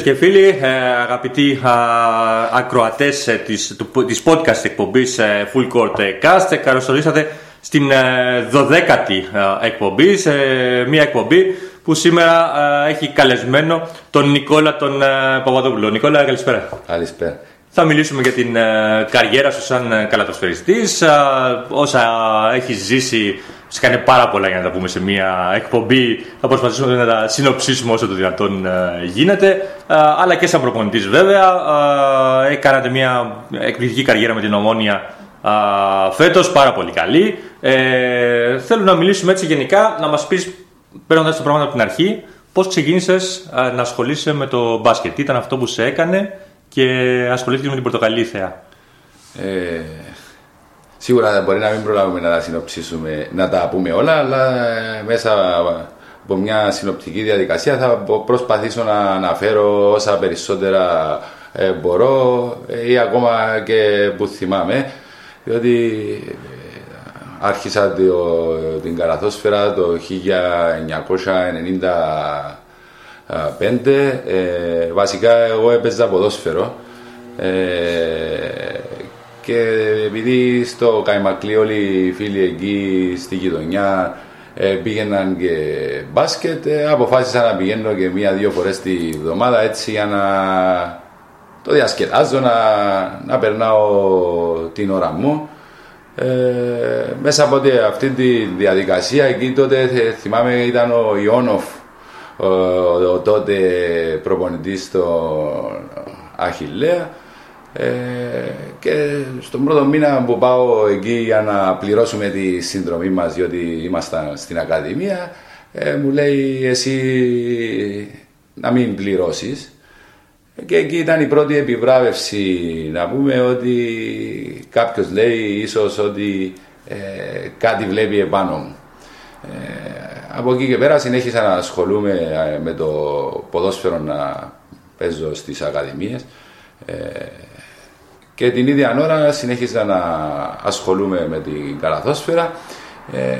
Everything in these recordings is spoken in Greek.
Φίλες και φίλοι, ε, αγαπητοί α, ακροατές ε, της, του, της podcast εκπομπής ε, Full Court Cast, ε, καλώς ορίσατε στην ε, 12η ε, εκπομπή, σε μια εκπομπή που σήμερα ε, έχει καλεσμένο τον Νικόλα τον ε, Παπαδόπουλο. Νικόλα, καλησπέρα. Καλησπέρα. Θα μιλήσουμε για την ε, καριέρα σου σαν ε, καλατοσφαιριστής, ε, όσα έχεις ζήσει, φυσικά είναι πάρα πολλά για να τα πούμε σε μια εκπομπή, θα προσπαθήσουμε να τα συνοψίσουμε όσο το δυνατόν ε, γίνεται, ε, αλλά και σαν προπονητής βέβαια, ε, έκανατε μια εκπληκτική καριέρα με την Ομόνια ε, φέτος, πάρα πολύ καλή. Ε, θέλω να μιλήσουμε έτσι γενικά, να μας πεις, παίρνοντας τα πράγματα από την αρχή, πώς ξεκίνησες ε, να ασχολείσαι με το μπάσκετ, τι ήταν αυτό που σε έκανε και ασχολήθηκε με την Πορτοκαλί θέα. Ε, σίγουρα μπορεί να μην προλάβουμε να τα συνοψίσουμε, να τα πούμε όλα, αλλά ε, μέσα από μια συνοπτική διαδικασία θα μπο- προσπαθήσω να αναφέρω όσα περισσότερα ε, μπορώ ε, ή ακόμα και που θυμάμαι, διότι ε, άρχισα το- την καραθόσφαιρα το 1995. Ε, βασικά εγώ έπαιζα ποδόσφαιρο ε, και επειδή στο Καϊμακλή όλοι οι φίλοι εκεί στη γειτονιά ε, πήγαιναν και μπάσκετ, ε, αποφάσισα να πηγαίνω και μία-δύο φορές τη βδομάδα έτσι για να το διασκεδάζω, να, να περνάω την ώρα μου. Ε, μέσα από τη- αυτή τη διαδικασία εκεί τότε θε- θυμάμαι ήταν ο Ιόνοφ ο, ο τότε προπονητής στον Αχιλέα ε, και στον πρώτο μήνα που πάω εκεί για να πληρώσουμε τη συνδρομή μας διότι ήμασταν στην Ακαδημία ε, μου λέει εσύ να μην πληρώσεις και εκεί ήταν η πρώτη επιβράβευση να πούμε ότι κάποιος λέει ίσως ότι ε, κάτι βλέπει επάνω μου. Ε, από εκεί και πέρα συνέχισα να ασχολούμαι ε, με το ποδόσφαιρο να παίζω στις ακαδημίες. Ε, και την ίδια ώρα συνέχισα να ασχολούμαι με την καλαθόσφαιρα. Ε,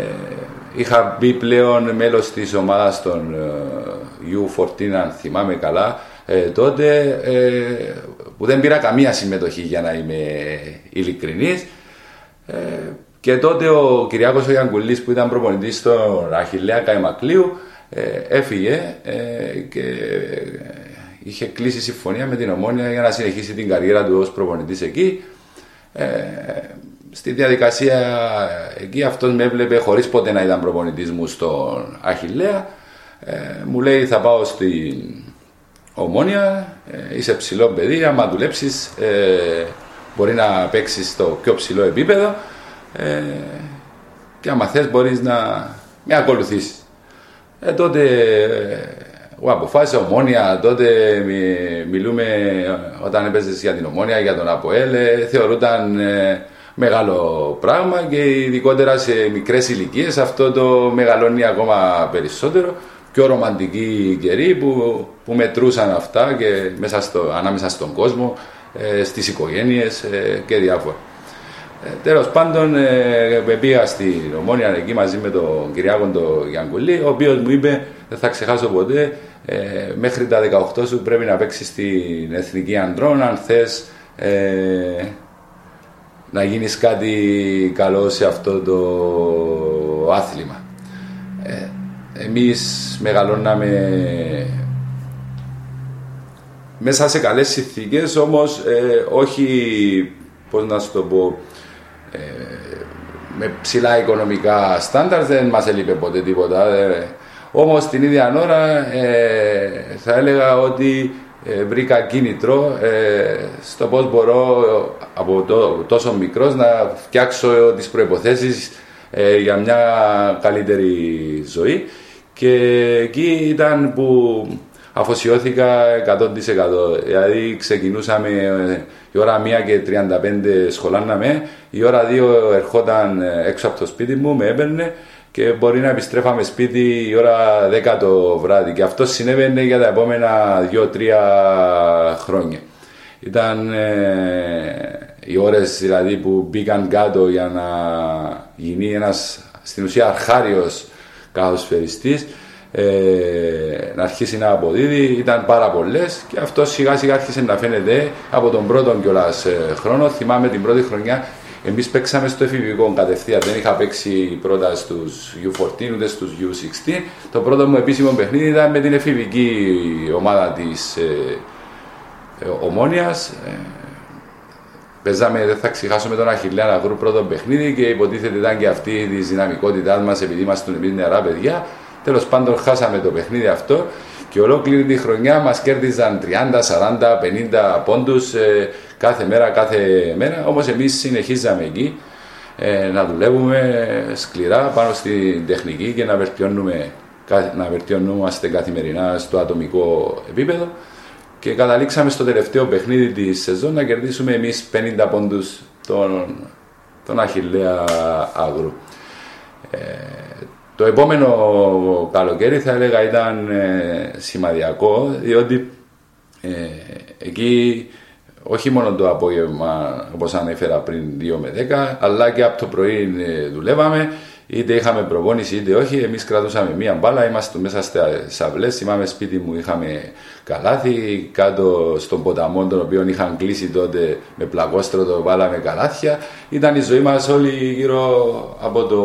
είχα μπει πλέον μέλος της ομάδας των ε, U14 αν θυμάμαι καλά. Ε, τότε ε, που δεν πήρα καμία συμμετοχή για να είμαι ειλικρινής. Ε, και τότε ο Κυριάκος ο Γιανκουλής που ήταν προπονητής στον Αχιλέα Καϊμακλείου ε, έφυγε ε, και είχε κλείσει συμφωνία με την Ομόνια για να συνεχίσει την καριέρα του ως προπονητής εκεί. Ε, στη διαδικασία εκεί αυτός με έβλεπε χωρίς ποτέ να ήταν προπονητής μου στον Αχιλέα. Ε, μου λέει θα πάω στην Ομόνια, ε, είσαι ψηλό παιδί, άμα δουλέψεις ε, μπορεί να παίξεις στο πιο ψηλό επίπεδο ε, και άμα θες μπορείς να με ακολουθήσεις. Ε, τότε ε, εγώ αποφάσισα ομόνια, τότε μι- μιλούμε ε, όταν έπαιζες για την ομόνια, για τον ΑΠΟΕΛ, ε, θεωρούταν ε, μεγάλο πράγμα και ειδικότερα σε μικρές ηλικίες αυτό το μεγαλώνει ακόμα περισσότερο. Πιο ρομαντική καιρή που, που μετρούσαν αυτά και μέσα στο, ανάμεσα στον κόσμο, ε, στις οικογένειες ε, και διάφορα. Ε, τέλος πάντων, ε, πήγα στην Ομόνια εκεί μαζί με τον Κυριάκο τον Γιανκουλή, ο οποίος μου είπε, δεν θα ξεχάσω ποτέ, ε, μέχρι τα 18 σου πρέπει να παίξεις στην Εθνική Ανδρών, αν θες ε, να γίνεις κάτι καλό σε αυτό το άθλημα. Ε, εμείς μεγαλώναμε μέσα σε καλές συνθήκες, όμως ε, όχι, πώς να σου το πω, ε, με ψηλά οικονομικά στάνταρ δεν μας έλειπε ποτέ τίποτα. Ε, όμως την ίδια ώρα ε, θα έλεγα ότι ε, βρήκα κίνητρο ε, στο πώς μπορώ από το, τόσο μικρός να φτιάξω τις προϋποθέσεις ε, για μια καλύτερη ζωή. Και εκεί ήταν που αφοσιώθηκα 100%. Δηλαδή ξεκινούσαμε ε, η ώρα 1 και 35 σχολάναμε, η ώρα 2 ερχόταν ε, έξω από το σπίτι μου, με έπαιρνε και μπορεί να επιστρέφαμε σπίτι η ώρα 10 το βράδυ. Και αυτό συνέβαινε για τα επόμενα 2-3 χρόνια. Ήταν ε, οι ώρες δηλαδή που μπήκαν κάτω για να γίνει ένας στην ουσία αρχάριος καθοσφαιριστής ε, να αρχίσει να αποδίδει ήταν πάρα πολλές και αυτό σιγά σιγά άρχισε να φαίνεται από τον πρώτο κιόλας ε, χρόνο. Θυμάμαι την πρώτη χρονιά εμείς παίξαμε στο εφηβικό κατευθείαν. Δεν είχα παίξει πρώτα στους U14 ούτε στους U16. Το πρώτο μου επίσημο παιχνίδι ήταν με την εφηβική ομάδα της ε, ε, Ομόνιας. Ε, Παίζαμε, δεν θα ξεχάσουμε τον Αχιλέα να βρουν πρώτο παιχνίδι και υποτίθεται ήταν και αυτή τη δυναμικότητά μας επειδή είμαστε εμείς νεαρά παιδιά. Τέλος πάντων, χάσαμε το παιχνίδι αυτό και ολόκληρη τη χρονιά μας κέρδιζαν 30, 40, 50 πόντους ε, κάθε μέρα, κάθε μέρα. Όμως εμείς συνεχίζαμε εκεί ε, να δουλεύουμε σκληρά πάνω στην τεχνική και να βελτιώνουμε να βελτιωνόμαστε καθημερινά στο ατομικό επίπεδο και καταλήξαμε στο τελευταίο παιχνίδι τη σεζόν να κερδίσουμε εμείς 50 πόντους τον, τον Αχιλέα Αγρού. Ε, το επόμενο καλοκαίρι θα έλεγα ήταν ε, σημαδιακό διότι ε, εκεί όχι μόνο το απόγευμα όπως ανέφερα πριν 2 με 10 αλλά και από το πρωί ε, δουλεύαμε είτε είχαμε προπόνηση είτε όχι εμείς κρατούσαμε μία μπάλα είμαστε μέσα στα αυλές θυμάμαι σπίτι μου είχαμε καλάθι κάτω στον ποταμό τον οποίο είχαν κλείσει τότε με πλακόστρωτο βάλαμε καλάθια ήταν η ζωή μας όλη γύρω από το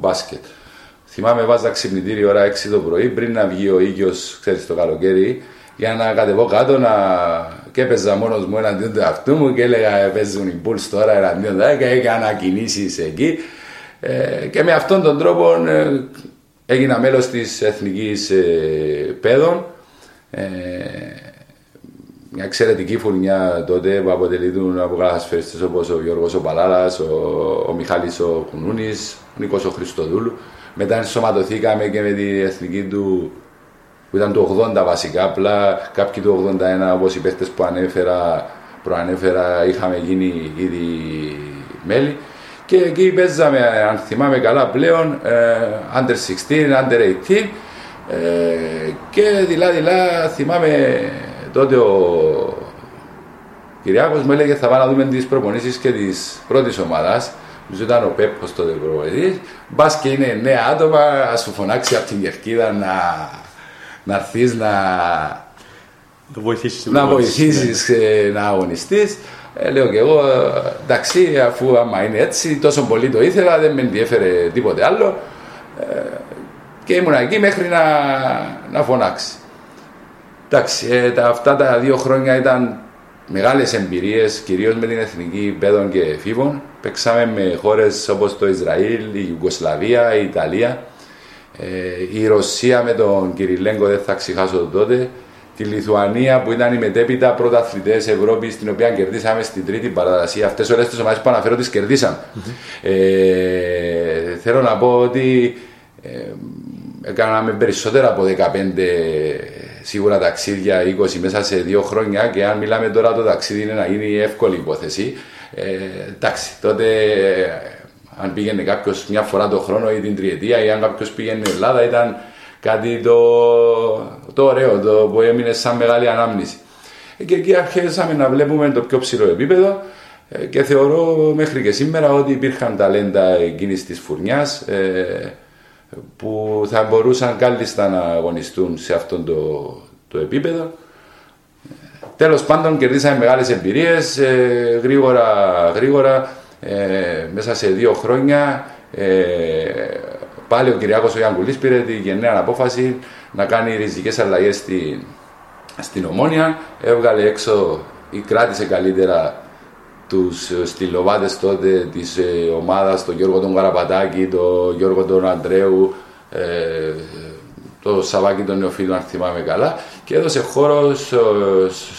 μπάσκετ. Θυμάμαι βάζα ξυπνητήρι ώρα 6 το πρωί πριν να βγει ο ήλιο, ξέρεις το καλοκαίρι, για να κατεβώ κάτω να... και έπαιζα μόνος μου εναντίον του αυτού μου και έλεγα «Ε, παίζουν οι Bulls τώρα εναντίον του και έκανα κινήσει εκεί. Ε, και με αυτόν τον τρόπο ε, έγινα μέλος της Εθνικής ε, Παιδών. Ε, μια εξαιρετική φουρνιά τότε που αποτελείται από κατασφαιριστές όπως ο Γιώργος ο Παλάλας, ο, ο Μιχάλης ο Κουνούνης, ο Νίκος ο Χριστοδούλου. Μετά ενσωματωθήκαμε και με την εθνική του που ήταν το 80 βασικά, απλά κάποιοι του 81 όπως οι παίχτες που ανέφερα, προανέφερα είχαμε γίνει ήδη μέλη. Και εκεί παίζαμε, αν θυμάμαι καλά πλέον, ε, under 16, under 18 ε, και δειλά-δειλά θυμάμαι τότε ο Κυριάκος μου έλεγε θα πάμε να δούμε τις προπονήσεις και της πρώτης ομάδας Νομίζω ήταν ο Πέπος τότε προπονητής. Μπας και είναι νέα άτομα, ας σου φωνάξει από την κερκίδα να, να έρθεις να, Να βοηθήσεις. να βοηθήσεις ε, να αγωνιστείς. Ε, λέω και εγώ, ε, εντάξει, αφού άμα είναι έτσι, τόσο πολύ το ήθελα, δεν με ενδιέφερε τίποτε άλλο. Ε, και ήμουν εκεί μέχρι να, να φωνάξει. Εντάξει, ε, τα, αυτά τα δύο χρόνια ήταν μεγάλες εμπειρίες, κυρίως με την εθνική παιδών και εφήβων. Παίξαμε με χώρες όπως το Ισραήλ, η Ιουγκοσλαβία, η Ιταλία, ε, η Ρωσία με τον Κυριλέγκο, δεν θα ξεχάσω το τότε, τη Λιθουανία που ήταν οι μετέπειτα πρωταθλητές Ευρώπη, την οποία κερδίσαμε στην τρίτη παραδασία. Αυτές όλες τις ομάδες που αναφέρω τις κερδισαμε Ε, θέλω να πω ότι ε, έκαναμε περισσότερα από 15 σίγουρα ταξίδια 20 μέσα σε δύο χρόνια και αν μιλάμε τώρα το ταξίδι είναι να γίνει εύκολη υπόθεση. Ε, εντάξει, τότε ε, αν πήγαινε κάποιος μια φορά το χρόνο ή την τριετία ή αν κάποιος πήγαινε Ελλάδα ήταν κάτι το, το ωραίο, το που έμεινε σαν μεγάλη ανάμνηση. Ε, Και εκεί αρχίσαμε να βλέπουμε το πιο ψηλό επίπεδο ε, και θεωρώ μέχρι και σήμερα ότι υπήρχαν ταλέντα εκείνης της φουρνιάς που θα μπορούσαν κάλλιστα να αγωνιστούν σε αυτό το, το επίπεδο. Τέλος πάντων κερδίσαμε μεγάλες εμπειρίες, ε, γρήγορα, γρήγορα, ε, μέσα σε δύο χρόνια ε, πάλι ο Κυριάκος ο Γιάνκουλής πήρε τη γενναία απόφαση να κάνει ριζικές αλλαγές στη, στην Ομόνια, έβγαλε έξω ή κράτησε καλύτερα τους ε, στυλοβάτες τότε της ε, ομάδας, τον Γιώργο τον Καραπατάκη, τον Γιώργο τον Αντρέου, ε, το Σαββάκι τον Νεοφίλου αν θυμάμαι καλά. Και έδωσε χώρο στο,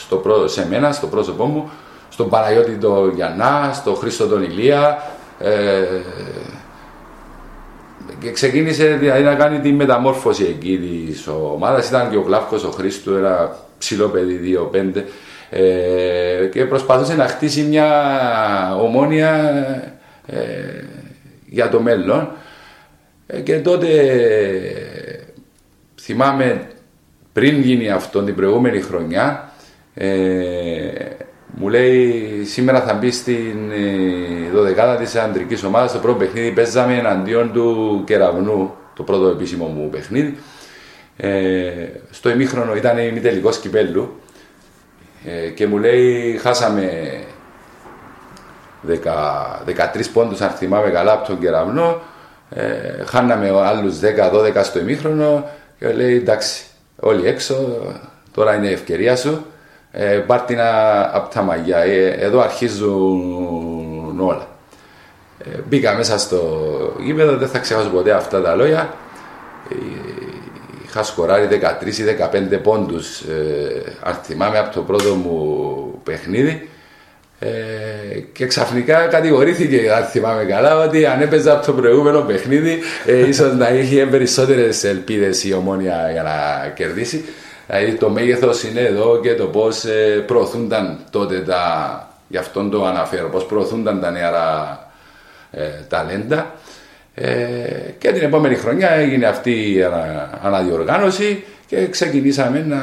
στο πρό- σε μένα, στο πρόσωπό μου, στον Παναγιώτη τον Γιαννά, στον Χρήστο τον Ηλία, ε, και ξεκίνησε δηλαδή να κάνει τη μεταμόρφωση εκεί της ομάδας. Ήταν και ο Κλάφκος ο Χρήστο, ένα ψηλό παιδί 2-5. Ε, και προσπαθούσε να χτίσει μια ομόνια ε, για το μέλλον. Ε, και τότε θυμάμαι πριν γίνει αυτό την προηγούμενη χρονιά ε, μου λέει σήμερα θα μπεις στην ε, 12η της αντρικής ομάδας. Το πρώτο παιχνίδι παίζαμε εναντίον του Κεραυνού το πρώτο επίσημο μου παιχνίδι. Ε, στο ημίχρονο ήταν ημιτελικός κυπέλου. Ε, και μου λέει χάσαμε 10, 13 πόντους αν θυμάμαι καλά από τον Κεραυνό. Ε, χάναμε άλλους 10-12 στο ημίχρονο και λέει εντάξει όλοι έξω. Τώρα είναι η ευκαιρία σου ε, πάρ' την από τα μαγιά. Ε, εδώ αρχίζουν όλα. Ε, μπήκα μέσα στο γήπεδο, δεν θα ξεχάσω ποτέ αυτά τα λόγια. Ε, είχα σκοράρει 13 ή 15 πόντους, ε, αν θυμάμαι, από το πρώτο μου παιχνίδι. Ε, και ξαφνικά κατηγορήθηκε, αν θυμάμαι καλά, ότι αν έπαιζε από το προηγούμενο παιχνίδι, ε, ίσως να είχε περισσότερες ελπίδες η ομόνια για να κερδίσει. Δηλαδή το μέγεθος είναι εδώ και το πώς ε, προωθούνταν τότε τα. Γι' αυτόν το αναφέρω, πώς προωθούνταν τα νεαρά ε, ταλέντα. Ε, και την επόμενη χρονιά έγινε αυτή η αναδιοργάνωση και ξεκινήσαμε να.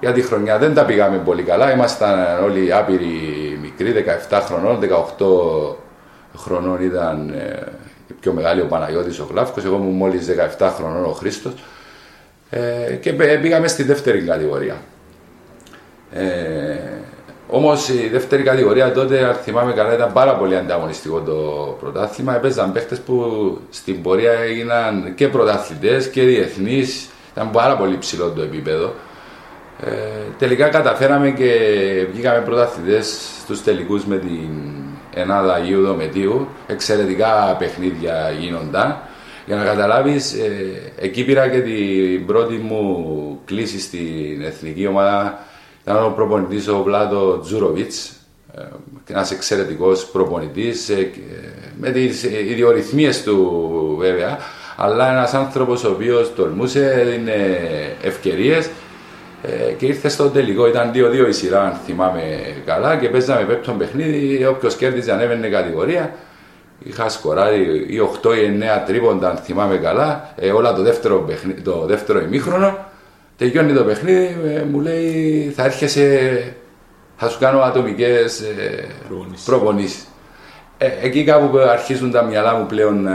Για τη χρονιά δεν τα πήγαμε πολύ καλά. Ήμασταν όλοι άπειροι μικροί, 17 χρονών, 18 χρονών ήταν ε, πιο μεγάλη ο Παναγιώτης ο Γλάφκος, εγώ ήμουν μόλις 17 χρονών ο Χρήστος. Ε, και πήγαμε στη δεύτερη κατηγορία. Ε, Όμως η δεύτερη κατηγορία τότε, αν θυμάμαι καλά, ήταν πάρα πολύ ανταγωνιστικό το πρωτάθλημα. Έπαιζαν παίχτες που στην πορεία έγιναν και πρωταθλητές και διεθνείς. Ήταν πάρα πολύ ψηλό το επίπεδο. Ε, τελικά καταφέραμε και βγήκαμε πρωταθλητές στους τελικούς με την Ελλάδα Ιούδο Δομετίου. Εξαιρετικά παιχνίδια γίνονταν. Για να καταλάβεις, ε, εκεί πήρα και την πρώτη μου κλίση στην εθνική ομάδα. Ήταν ο προπονητής ο Βλάτο Τζούροβιτς, ε, ένας εξαιρετικός προπονητής, ε, με τις ιδιορυθμίες του βέβαια, αλλά ένας άνθρωπος ο οποίος τολμούσε, έδινε ευκαιρίες ε, και ήρθε στο τελικό. Ήταν 2-2 η σειρά, αν θυμάμαι καλά, και παίζαμε πέπτον παιχνίδι. Όποιος κέρδιζε ανέβαινε κατηγορία. Είχα σκοράρει ή 8 ή 9 τρίποντα, αν θυμάμαι καλά, ε, όλα το δεύτερο, παιχνί, το δεύτερο ημίχρονο. Τελειώνει το παιχνίδι, ε, μου λέει θα έρχεσαι, θα σου κάνω ατομικές ε, προπονήσεις. Ε, εκεί κάπου αρχίζουν τα μυαλά μου πλέον ε,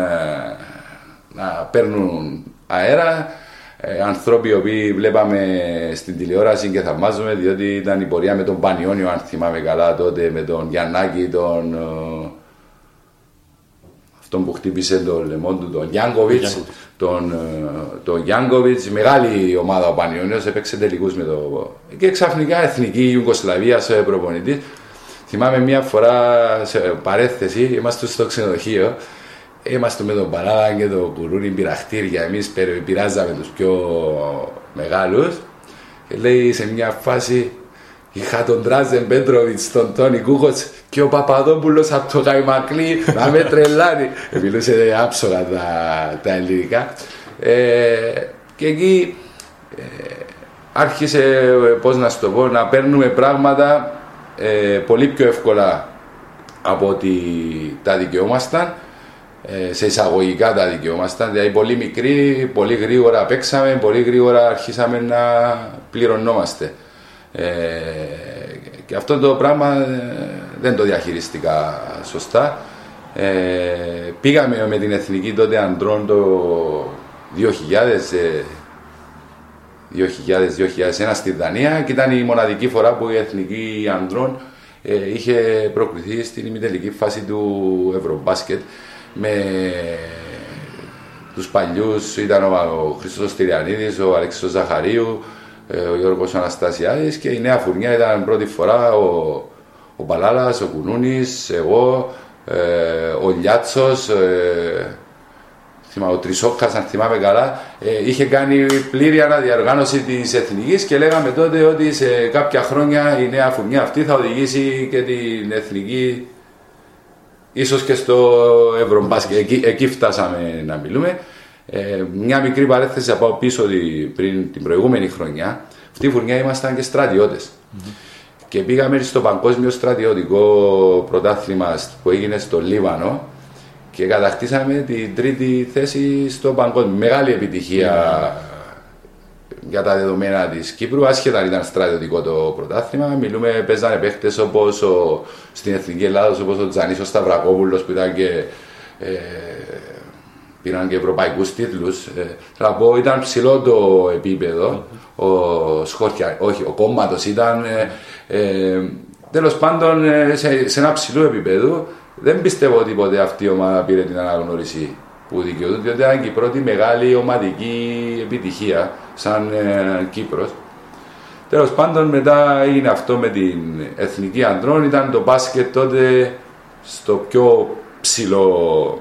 να παίρνουν αέρα. Ε, ανθρώποι οι οποίοι βλέπαμε στην τηλεόραση και θαυμάζουμε, διότι ήταν η πορεία με τον Πανιόνιο, αν θυμάμαι καλά τότε, με τον Γιαννάκη, τον τον που χτύπησε το λαιμό του, τον Γιάνκοβιτς. Τον, ε, τον Γιάνκοβιτς, μεγάλη ομάδα ο Πανιόνιος, έπαιξε τελικούς με το. Και ξαφνικά εθνική Ιουγκοσλαβία σε προπονητής. Θυμάμαι μια φορά σε παρέθεση, είμαστε στο ξενοδοχείο. Είμαστε με τον Παράδα και τον Κουρούνι πειραχτήρια. Εμείς πειράζαμε τους πιο μεγάλους. Και λέει σε μια φάση, Είχα τον Τράζεν Πέντροβιτ, τον Τόνι Κούχος και ο Παπαδόπουλος από το Καϊμακλή να με τρελάνει. Μιλούσε άψογα τα, τα ελληνικά. Ε, και εκεί ε, άρχισε, πώς να σου το πω, να παίρνουμε πράγματα ε, πολύ πιο εύκολα από ότι τα δικαιόμασταν. Ε, σε εισαγωγικά τα δικαιόμασταν, δηλαδή πολύ μικροί, πολύ γρήγορα παίξαμε, πολύ γρήγορα αρχίσαμε να πληρωνόμαστε. Ε, και αυτό το πράγμα ε, δεν το διαχειριστικά σωστά. Ε, πήγαμε με την εθνική τότε αντρών το 2000, 2000-2001 στη Δανία και ήταν η μοναδική φορά που η εθνική ανδρών είχε προκριθεί στην ημιτελική φάση του Ευρωμπάσκετ με τους παλιούς ήταν ο Χρήστος Τυριανίδης, ο Αλέξης Ζαχαρίου, ε, ο Γιώργος Αναστασιάδης και η νέα φουρνιά ήταν πρώτη φορά ο, ο Παλάλας, ο Κουνούνης, εγώ, ε, ο Λιάτσος, ε, ο Τρισόκας αν θυμάμαι καλά, ε, είχε κάνει πλήρη αναδιαργάνωση της εθνικής και λέγαμε τότε ότι σε κάποια χρόνια η νέα φουρνιά αυτή θα οδηγήσει και την εθνική ίσως και στο Ευρωμπάσκετ, εκεί, εκεί φτάσαμε να μιλούμε. Ε, μια μικρή παρέθεση θα πάω πίσω ότι πριν την προηγούμενη χρονιά. Αυτή η φουρνιά ήμασταν και στρατιώτες. Και πήγαμε στο παγκόσμιο στρατιωτικό πρωτάθλημα που έγινε στο Λίβανο και κατακτήσαμε την τρίτη θέση στο παγκόσμιο. Μεγάλη επιτυχία για τα δεδομένα της Κύπρου, άσχετα αν ήταν στρατιωτικό το πρωτάθλημα. Μιλούμε, παίζανε παίχτες όπως στην Εθνική Ελλάδα, όπως ο Τζανή ο Σταυρακόπουλος που ήταν και. Ε, πήραν και ευρωπαϊκούς τίτλους. Ε, θα πω, ήταν ψηλό το επίπεδο. Ο Σχόρια, όχι, ο κόμματος ήταν. Ε, ε, Τέλος πάντων, ε, σε, σε ένα ψηλό επίπεδο, δεν πιστεύω ότι ποτέ αυτή η ομάδα πήρε την αναγνώριση που δικαιούται, διότι ήταν και η πρώτη μεγάλη ομαδική επιτυχία σαν ε, Κύπρος. Τέλος πάντων, μετά έγινε αυτό με την εθνική ανδρών. Ήταν το μπάσκετ τότε στο πιο ψηλό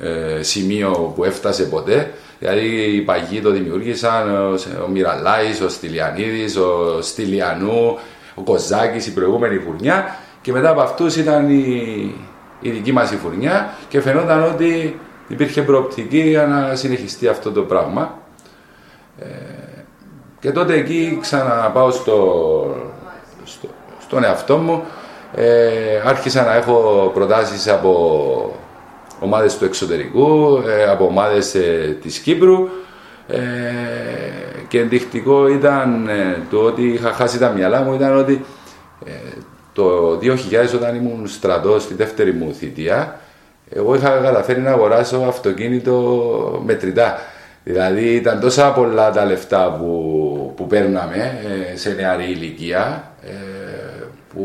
ε, σημείο που έφτασε ποτέ. Δηλαδή οι παγιοί το δημιούργησαν, ο, ο Μυραλάης, ο Στυλιανίδης, ο Στυλιανού, ο Κοζάκης, η προηγούμενη φουρνιά και μετά από αυτούς ήταν η, η δική μας η φουρνιά και φαινόταν ότι υπήρχε προοπτική για να συνεχιστεί αυτό το πράγμα. Ε, και τότε εκεί ξαναπάω στο, στο, στον εαυτό μου. Ε, άρχισα να έχω προτάσεις από ομάδες του εξωτερικού, ε, από ομάδες ε, της Κύπρου ε, και ενδεικτικό ήταν ε, το ότι είχα χάσει τα μυαλά μου ήταν ότι ε, το 2000 όταν ήμουν στρατός στη δεύτερη μου θητεία εγώ είχα καταφέρει να αγοράσω αυτοκίνητο μετρητά. Δηλαδή ήταν τόσα πολλά τα λεφτά που, που παίρναμε ε, σε νεαρή ηλικία ε, που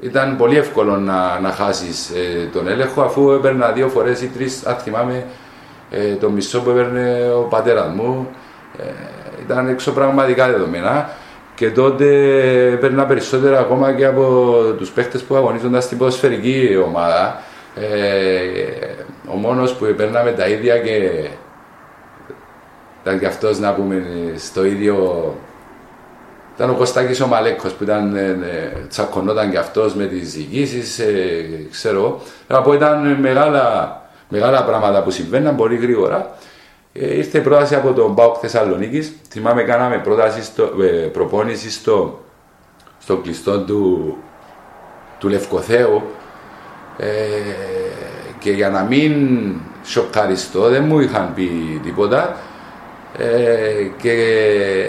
ήταν πολύ εύκολο να, να χάσεις ε, τον έλεγχο αφού έπαιρνα δύο φορές ή τρεις, αν θυμάμαι, το μισό που έπαιρνε ο πατέρας μου. ήταν εξωπραγματικά δεδομένα και τότε έπαιρνα περισσότερα ακόμα και από τους παίχτες που αγωνίζονταν στην ποδοσφαιρική ομάδα. ο μόνος που παίρναμε τα ίδια και ήταν και αυτός να πούμε στο ίδιο ήταν ο Κωστάκης ο Μαλέκος που ήταν, ε, ε, τσακωνόταν και αυτός με τις διοικήσεις, ε, ξέρω. Να πω ήταν μεγάλα, μεγάλα πράγματα που συμβαίναν πολύ γρήγορα. Ε, ήρθε η πρόταση από τον Μπάουκ Θεσσαλονίκης. Θυμάμαι κάναμε πρόταση στο, ε, προπόνηση στο, στο κλειστό του, του Λευκοθέου ε, και για να μην σοκαριστώ δεν μου είχαν πει τίποτα ε, και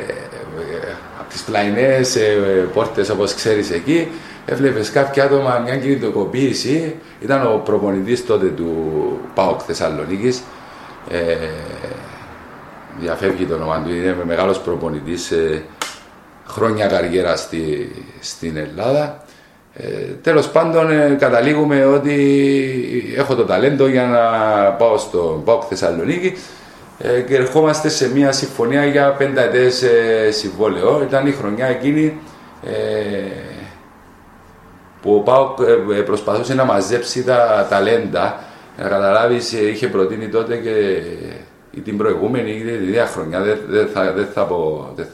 ε, από τις πλαϊνές ε, πόρτες όπως ξέρεις εκεί. Έβλεπες κάποια άτομα μια κινητοποίηση ήταν ο προπονητής τότε του ΠΑΟΚ Θεσσαλονίκης. Ε, διαφεύγει το όνομα του, είναι μεγάλος προπονητής ε, χρόνια καριέρα στη, στην Ελλάδα. Ε, τέλος πάντων ε, καταλήγουμε ότι έχω το ταλέντο για να πάω στο ΠΑΟΚ Θεσσαλονίκη ε, και ερχόμαστε σε μια συμφωνία για πενταετές ε, συμβόλαιο. Ήταν η χρονιά εκείνη ε, που ο Πάοκ ε, προσπαθούσε να μαζέψει τα ταλέντα. Να καταλάβεις, είχε προτείνει τότε και την προηγούμενη ή την ίδια χρονιά. Δεν, δεν, θα, δεν θα πω. Δεν,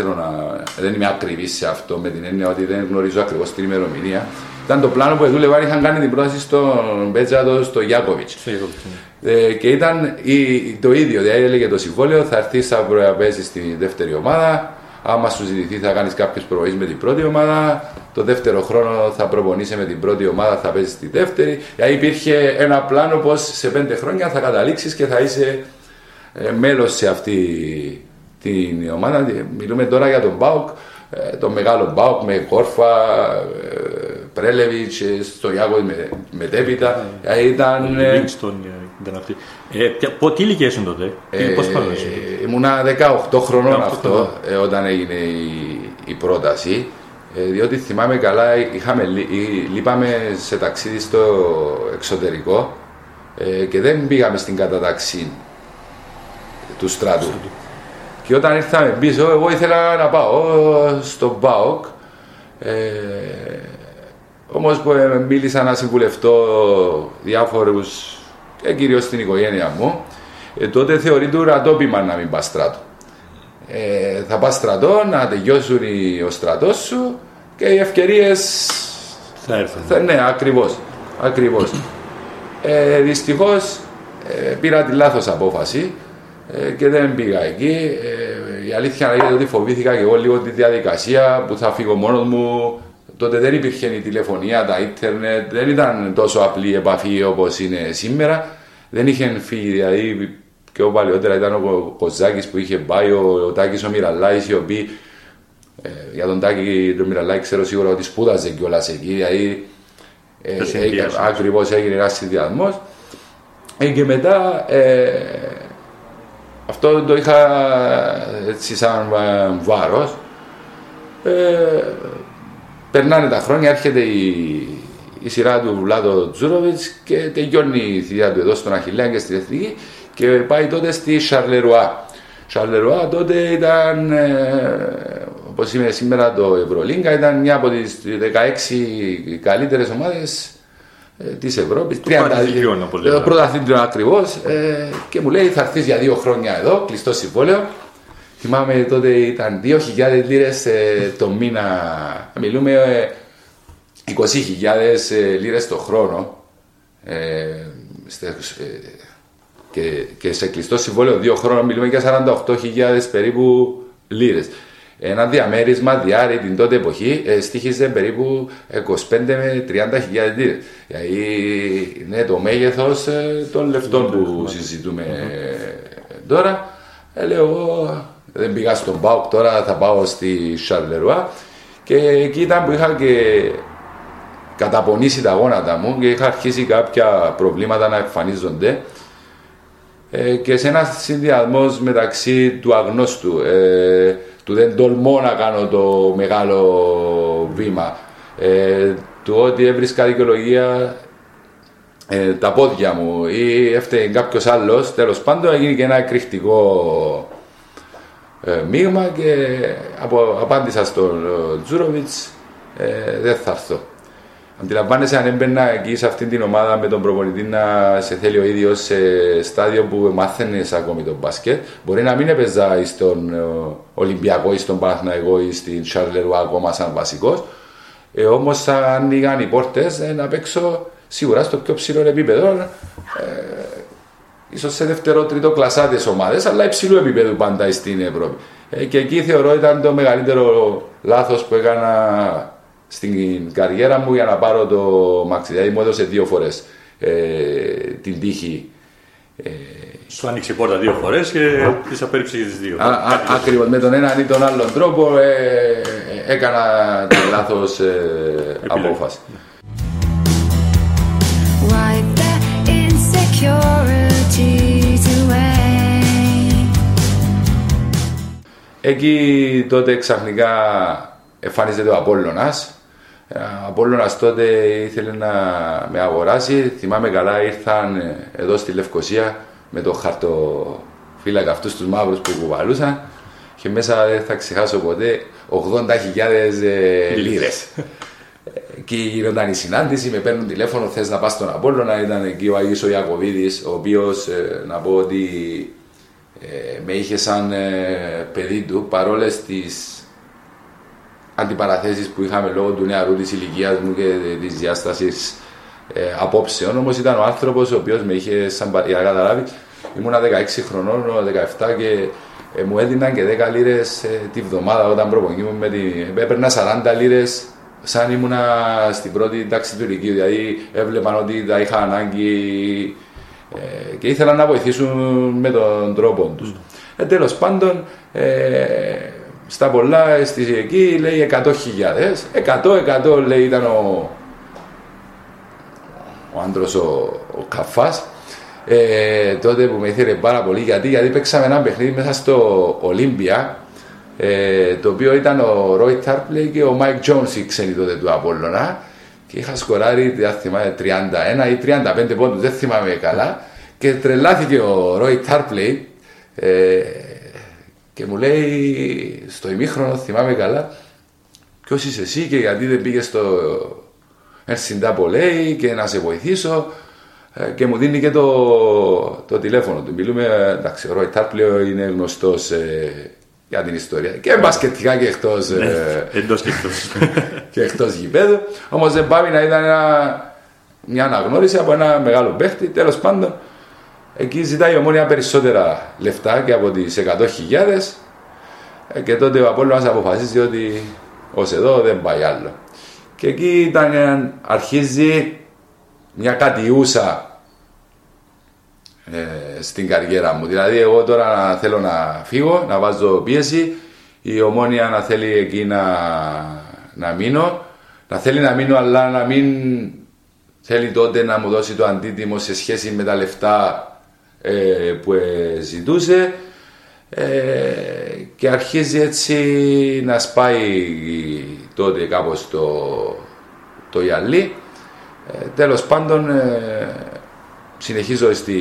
θέλω να, δεν είμαι ακριβή σε αυτό με την έννοια ότι δεν γνωρίζω ακριβώς την ημερομηνία. Ήταν το πλάνο που δούλευαν, είχαν κάνει την πρόταση στον Μπέτζατο, στο Γιάκοβιτς. Ε, και ήταν η, το ίδιο, δηλαδή έλεγε το συμβόλαιο, θα έρθεις θα παίζεις στη δεύτερη ομάδα. Άμα σου ζητηθεί, θα κάνεις κάποιες προβολέ με την πρώτη ομάδα. Το δεύτερο χρόνο θα προπονείσαι με την πρώτη ομάδα, θα παίζεις στη δεύτερη. Δηλαδή υπήρχε ένα πλάνο πως σε πέντε χρόνια θα καταλήξεις και θα είσαι ε, μέλος σε αυτή την ομάδα. Μιλούμε τώρα για τον Μπάουκ, ε, τον μεγάλο Μπάουκ με Κόρφα, ε, Πρέλεβιτς, στο Ιάκο με, μετέπειτα. Ε, ήταν. ε, Livingston ήταν αυτή. Ε, ποια- πο- τι ηλικία ήσουν τότε, Ε, πώς πάνω ήσουν. ήμουνα 18 χρονών 18 αυτό χρονών. ε, όταν έγινε η, η πρόταση. Ε, διότι θυμάμαι καλά, είχαμε, λεί- ή- λείπαμε σε ταξίδι στο εξωτερικό ε, και δεν πήγαμε στην καταταξή του στράτου. Και όταν ήρθαμε πίσω, εγώ ήθελα να πάω στον ΠΑΟΚ. Ε, όμως που ε, μίλησα να συμβουλευτώ διάφορους και κυρίως στην οικογένεια μου, ε, τότε θεωρείται ουρατόπιμα να μην πας στράτο. Ε, θα πας στρατό, να τελειώσουν οι- ο στρατός σου και οι ευκαιρίες Θα έρθουν. θα, ναι, ακριβώς. Ακριβώς. Ε, δυστυχώς ε, πήρα τη λάθος απόφαση ε, και δεν πήγα εκεί. Ε, η αλήθεια είναι ότι φοβήθηκα και εγώ λίγο τη διαδικασία που θα φύγω μόνος μου. Τότε δεν υπήρχε η τηλεφωνία, τα ίντερνετ, δεν ήταν τόσο απλή η επαφή όπως είναι σήμερα. Δεν είχε φύγει, δηλαδή και ο παλιότερα ήταν ο Κοζάκης που είχε πάει, ο, ο Τάκης ο Μυραλάης, οι οποίοι ε, για τον Τάκη τον Μυραλάη ξέρω σίγουρα ότι σπούδαζε κιόλας εκεί, δηλαδή ε, Το συνδυάσαμε. ε, ακριβώς έγινε ένας συνδυασμός. Ε, και μετά ε, αυτό το είχα έτσι σαν ε, βάρος. Ε, περνάνε τα χρόνια, έρχεται η, η σειρά του Βλάδο Τζούροβιτς και τελειώνει η θητεία του εδώ στον Αχιλέα και στην Εθνική και πάει τότε στη Σαρλερουά. Σαρλερουά τότε ήταν, ε, όπως είναι σήμερα το Ευρωλίγκα, ήταν μια από τις 16 καλύτερες ομάδες ε, της Ευρώπης. Το πρωταθλητριών, όπως Το λέγαμε. πρωταθλητριών ακριβώς. Ε, και μου λέει θα έρθεις για δύο χρόνια εδώ, κλειστό συμβόλαιο. Θυμάμαι τότε ήταν 2.000 λίρες ε, το μήνα. Μιλούμε ε, 20.000 ε, λίρες το χρόνο. Ε, στε- ε, και, και σε κλειστό συμβόλαιο δύο χρόνων μιλούμε για 48.000 περίπου λίρες. Ένα διαμέρισμα διάρρη την τότε εποχή ε, στήχιζε περίπου 25 με 30.000 λίρες. Δηλαδή είναι το μέγεθος ε, των λεφτών που συζητούμε ε, τώρα. Ε, λέω εγώ δεν πήγα στον ΠΑΟΚ τώρα θα πάω στη Σαρλερουά και εκεί ήταν που είχα και καταπονήσει τα γόνατα μου και είχα αρχίσει κάποια προβλήματα να εμφανίζονται ε, και σε ένα συνδυασμός μεταξύ του αγνώστου, ε, του δεν τολμώ να κάνω το μεγάλο βήμα, ε, του ότι έβρισκα δικαιολογία ε, τα πόδια μου ή έφταιγε κάποιος άλλος, τέλος πάντων έγινε και ένα εκρηκτικό ε, μείγμα και απο, απάντησα στον ε, Τζούροβιτς ε, δεν θα έρθω. Αντιλαμβάνεσαι αν έμπαινα εκεί σε αυτήν την ομάδα με τον προπονητή να σε θέλει ο ίδιος σε στάδιο που μάθαινες ακόμη τον μπάσκετ. Μπορεί να μην έπαιζα στον ε, Ολυμπιακό ή στον Παναθηναϊκό ή στην Σαρλερουά ακόμα σαν βασικός. Ε, Όμως ανοίγαν οι πόρτες ε, να παίξω σίγουρα στο πιο ψηλό επίπεδο. Ε, ίσως σε δεύτερο, τρίτο κλασσάτες ομάδες, αλλά υψηλού επίπεδου πάντα στην Ευρώπη. Ε, και εκεί θεωρώ ήταν το μεγαλύτερο λάθος που έκανα στην καριέρα μου για να πάρω το μαξι. Δηλαδή μου έδωσε δύο φορές ε, την τύχη. Σου άνοιξε η πόρτα δύο φορές και τις απέρριψες και τις δύο. Α, α, ακριβώς με τον έναν ή τον άλλον τρόπο ε, ε, έκανα τη λάθος ε, απόφαση. Wipe the insecurities away. Εκεί τότε ξαφνικά εμφανίζεται ο Απόλλωνας. Ε, Ο Απόλλωνας τότε ήθελε να με αγοράσει. Θυμάμαι καλά ήρθαν ε, εδώ στη Λευκοσία με το χαρτοφύλακα αυτούς τους μαύρους που κουβαλούσαν και μέσα δεν θα ξεχάσω ποτέ 80.000 ε, λίρες. Εκεί γινόταν η συνάντηση, με παίρνουν τηλέφωνο, θες να πας στον Απόλλωνα, ήταν εκεί ο Αγίος ο Ιακωβίδης, ο οποίος ε, να πω ότι ε, με είχε σαν ε, παιδί του παρόλες τις αντιπαραθέσεις που είχαμε λόγω του νεαρού της ηλικίας μου και της διάστασης ε, απόψεων όμως ήταν ο άνθρωπος ο οποίος με είχε σαν πα- για να καταλάβεις ήμουνα 16 χρονών, 17 και ε, μου έδιναν και 10 λίρες ε, τη βδομάδα όταν προπονήμουν με την... έπαιρνα 40 λίρες σαν ήμουνα στην πρώτη τάξη του ηλικίου δηλαδή έβλεπαν ότι τα είχα ανάγκη ε, και ήθελαν να βοηθήσουν με τον τρόπο τους. Ε, τέλος πάντων, ε, στα πολλά, στη, εκεί λέει 100.000. 100, 100 λέει ήταν ο, ο άντρος ο, ο Καφάς. Ε, τότε που με ήθελε πάρα πολύ γιατί, γιατί παίξαμε ένα παιχνίδι μέσα στο Ολύμπια ε, το οποίο ήταν ο Ρόι Τάρπλε και ο Μάικ Τζόνς οι ξένοι τότε του Απόλλωνα και είχα σκοράρει, δεν θυμάμαι, 31 ή 35 πόντους, δεν θυμάμαι καλά και τρελάθηκε ο Ρόι Τάρπλε ε, και μου λέει στο ημίχρονο, θυμάμαι καλά ποιος είσαι εσύ και γιατί δεν πήγες στο Ερσιντάπο λέει και να σε βοηθήσω; Ε, και μου δίνει και το, το τηλέφωνο του. Μιλούμε, εντάξει, ο Ρόι Τάρπλεο είναι γνωστός ε, για την ιστορία και μπασκετικά και εκτός, ε, Εντός και εκτός. και εκτός γηπέδου. Όμως δεν πάει να ήταν ένα μια αναγνώριση από ένα μεγάλο παίχτη. Τέλος πάντων, εκεί ζητάει η ομόνια περισσότερα λεφτά και από τις 100.000 ε, και τότε ο Απόλλωνας αποφασίζει ότι ως εδώ δεν πάει άλλο. Και εκεί ήταν, ε, αρχίζει μια κατιούσα ε, στην καριέρα μου. Δηλαδή εγώ τώρα να θέλω να φύγω, να βάζω πίεση, η ομόνια να θέλει εκεί να, να μείνω, να θέλει να μείνω αλλά να μην θέλει τότε να μου δώσει το αντίτιμο σε σχέση με τα λεφτά ε, που ε, ζητούσε ε, και αρχίζει έτσι να σπάει τότε κάπως το, το γυαλί. Ε, τέλος πάντων ε, συνεχίζω στη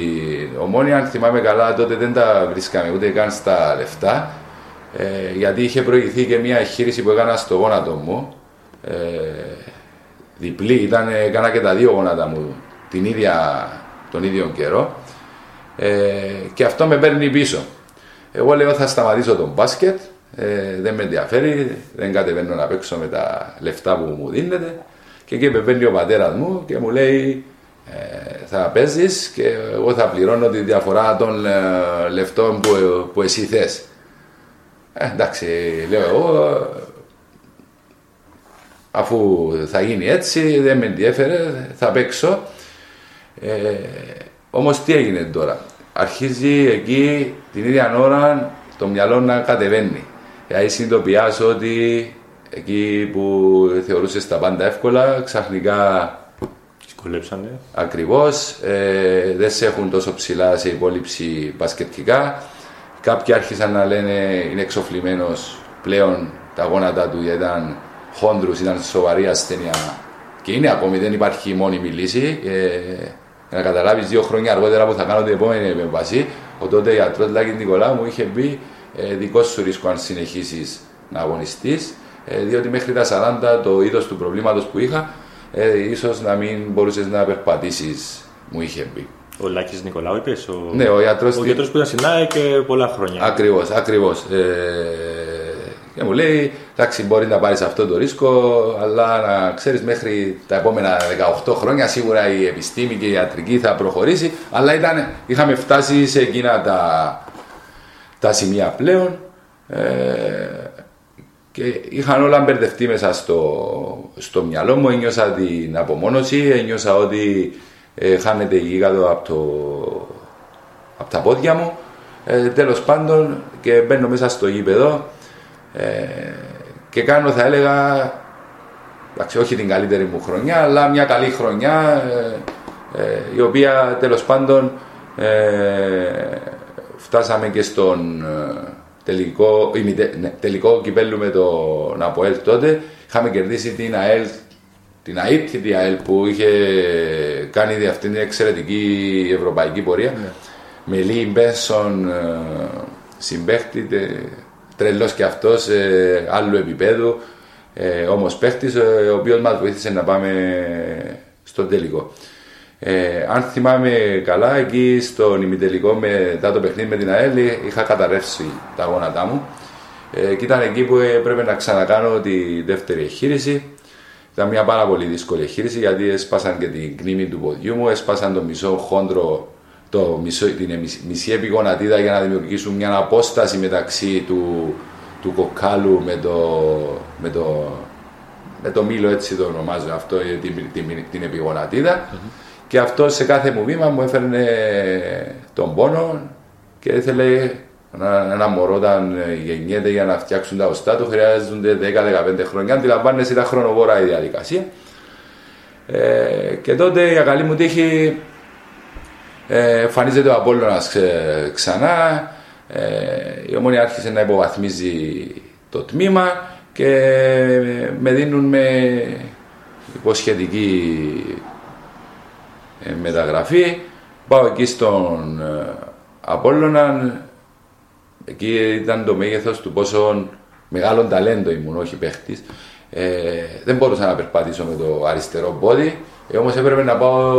ομόνια, αν θυμάμαι καλά τότε δεν τα βρίσκαμε ούτε καν στα λεφτά ε, γιατί είχε προηγηθεί και μια εγχείρηση που έκανα στο γόνατο μου. Ε, διπλή, ήταν, έκανα και τα δύο γόνατα μου την ίδια, τον ίδιο καιρό ε, και αυτό με παίρνει πίσω. Εγώ λέω θα σταματήσω τον μπάσκετ, ε, δεν με ενδιαφέρει, δεν κατεβαίνω να παίξω με τα λεφτά που μου δίνετε. Και εκεί με παίρνει ο πατέρας μου και μου λέει ε, θα παίζεις και εγώ θα πληρώνω τη διαφορά των ε, λεφτών που, που εσύ θες. Ε, εντάξει, λέω εγώ, αφού θα γίνει έτσι, δεν με ενδιαφέρε, θα παίξω. Ε, όμως τι έγινε τώρα; Αρχίζει εκεί την ίδια ώρα το μυαλό να κατεβαίνει. Δηλαδή συνειδητοποιάς ότι εκεί που θεωρούσες τα πάντα εύκολα, ξαφνικά Δυσκολέψανε. ακριβώς ε, δεν σε έχουν τόσο ψηλά σε υπόλοιψη μπασκετικά. Κάποιοι άρχισαν να λένε είναι εξοφλημένος πλέον τα γόνατα του γιατί ήταν χόντρους, ήταν σοβαρή ασθένεια και είναι ακόμη, δεν υπάρχει μόνιμη λύση. Ε, για να καταλάβεις δύο χρόνια αργότερα που θα κάνω την επόμενη επέμβαση, ο τότε γιατρός Λάκη Νικολάου μου είχε πει ε, δικό σου ρίσκο αν συνεχίσεις να αγωνιστείς, ε, διότι μέχρι τα 40 το είδος του προβλήματος που είχα, ε, ίσως να μην μπορούσες να περπατήσεις, μου είχε πει. Ο Λάκης Νικολάου, είπες. Ο... Ναι, ο γιατρός. Ο γιατρός που ήταν στην ΑΕΚ και πολλά χρόνια. Ακριβώς, ακριβώς. Ε, και μου λέει, εντάξει, μπορεί να πάρεις αυτό το ρίσκο, αλλά να ξέρεις μέχρι τα επόμενα 18 χρόνια σίγουρα η επιστήμη και η ιατρική θα προχωρήσει. Αλλά ήταν, είχαμε φτάσει σε εκείνα τα, τα σημεία πλέον ε, και είχαν όλα μπερδευτεί μέσα στο, στο μυαλό μου. Ένιωσα την απομόνωση, ένιωσα ότι ε, χάνεται η γίγαντο από, το, από τα πόδια μου. Ε, τέλος πάντων και μπαίνω μέσα στο γήπεδο ε, και κάνω θα έλεγα εντάξει, όχι την καλύτερη μου χρονιά αλλά μια καλή χρονιά ε, ε, η οποία τέλος πάντων ε, φτάσαμε και στον ε, τελικό, ημιτε- ναι, τελικό κυπέλου με τον Αποέλ τότε. Είχαμε κερδίσει την ΑΕΛ την αίτητη ΑΕΛ που είχε κάνει αυτή την εξαιρετική ευρωπαϊκή πορεία. Με Λί Μπένσον ε, συμπαίχτη τε- τρελός και αυτός ε, άλλου επίπεδου ε, όμως παίχτης ε, ο οποίος μας βοήθησε να πάμε στο τελικό. Ε, αν θυμάμαι καλά, εκεί στον ημιτελικό μετά το παιχνίδι με την ΑΕΛ είχα καταρρεύσει τα γόνατά μου ε, και ήταν εκεί που έπρεπε να ξανακάνω τη δεύτερη εγχείρηση. Ήταν μια πάρα πολύ δύσκολη εγχείρηση γιατί έσπασαν και την κνήμη του ποδιού μου, έσπασαν το μισό χόντρο, το μισό, την μισή, μισή επιγονατίδα για να δημιουργήσουν μια απόσταση μεταξύ του, του κοκάλου με το, με το, με το μήλο έτσι το ονομάζω αυτό, ε, την, την, την επιγονατίδα. Και αυτό σε κάθε μου βήμα μου έφερνε τον πόνο και ήθελε ένα, ένα μωρό όταν γεννιέται για να φτιάξουν τα οστά του χρειάζονται 10-15 χρόνια. Αντιλαμβάνεσαι ήταν χρονοβόρα η διαδικασία. Ε, και τότε για καλή μου τύχη ε, εμφανίζεται ο Απόλλωνας ξε- ξανά. Ε, η Ομόνια άρχισε να υποβαθμίζει το τμήμα και με δίνουν με υποσχετική ε, μεταγραφή. Πάω εκεί στον ε, Απόλλωνα. Εκεί ήταν το μέγεθος του πόσο μεγάλο ταλέντο ήμουν, όχι παίχτης. Ε, δεν μπορούσα να περπατήσω με το αριστερό πόδι, ε, όμως έπρεπε να πάω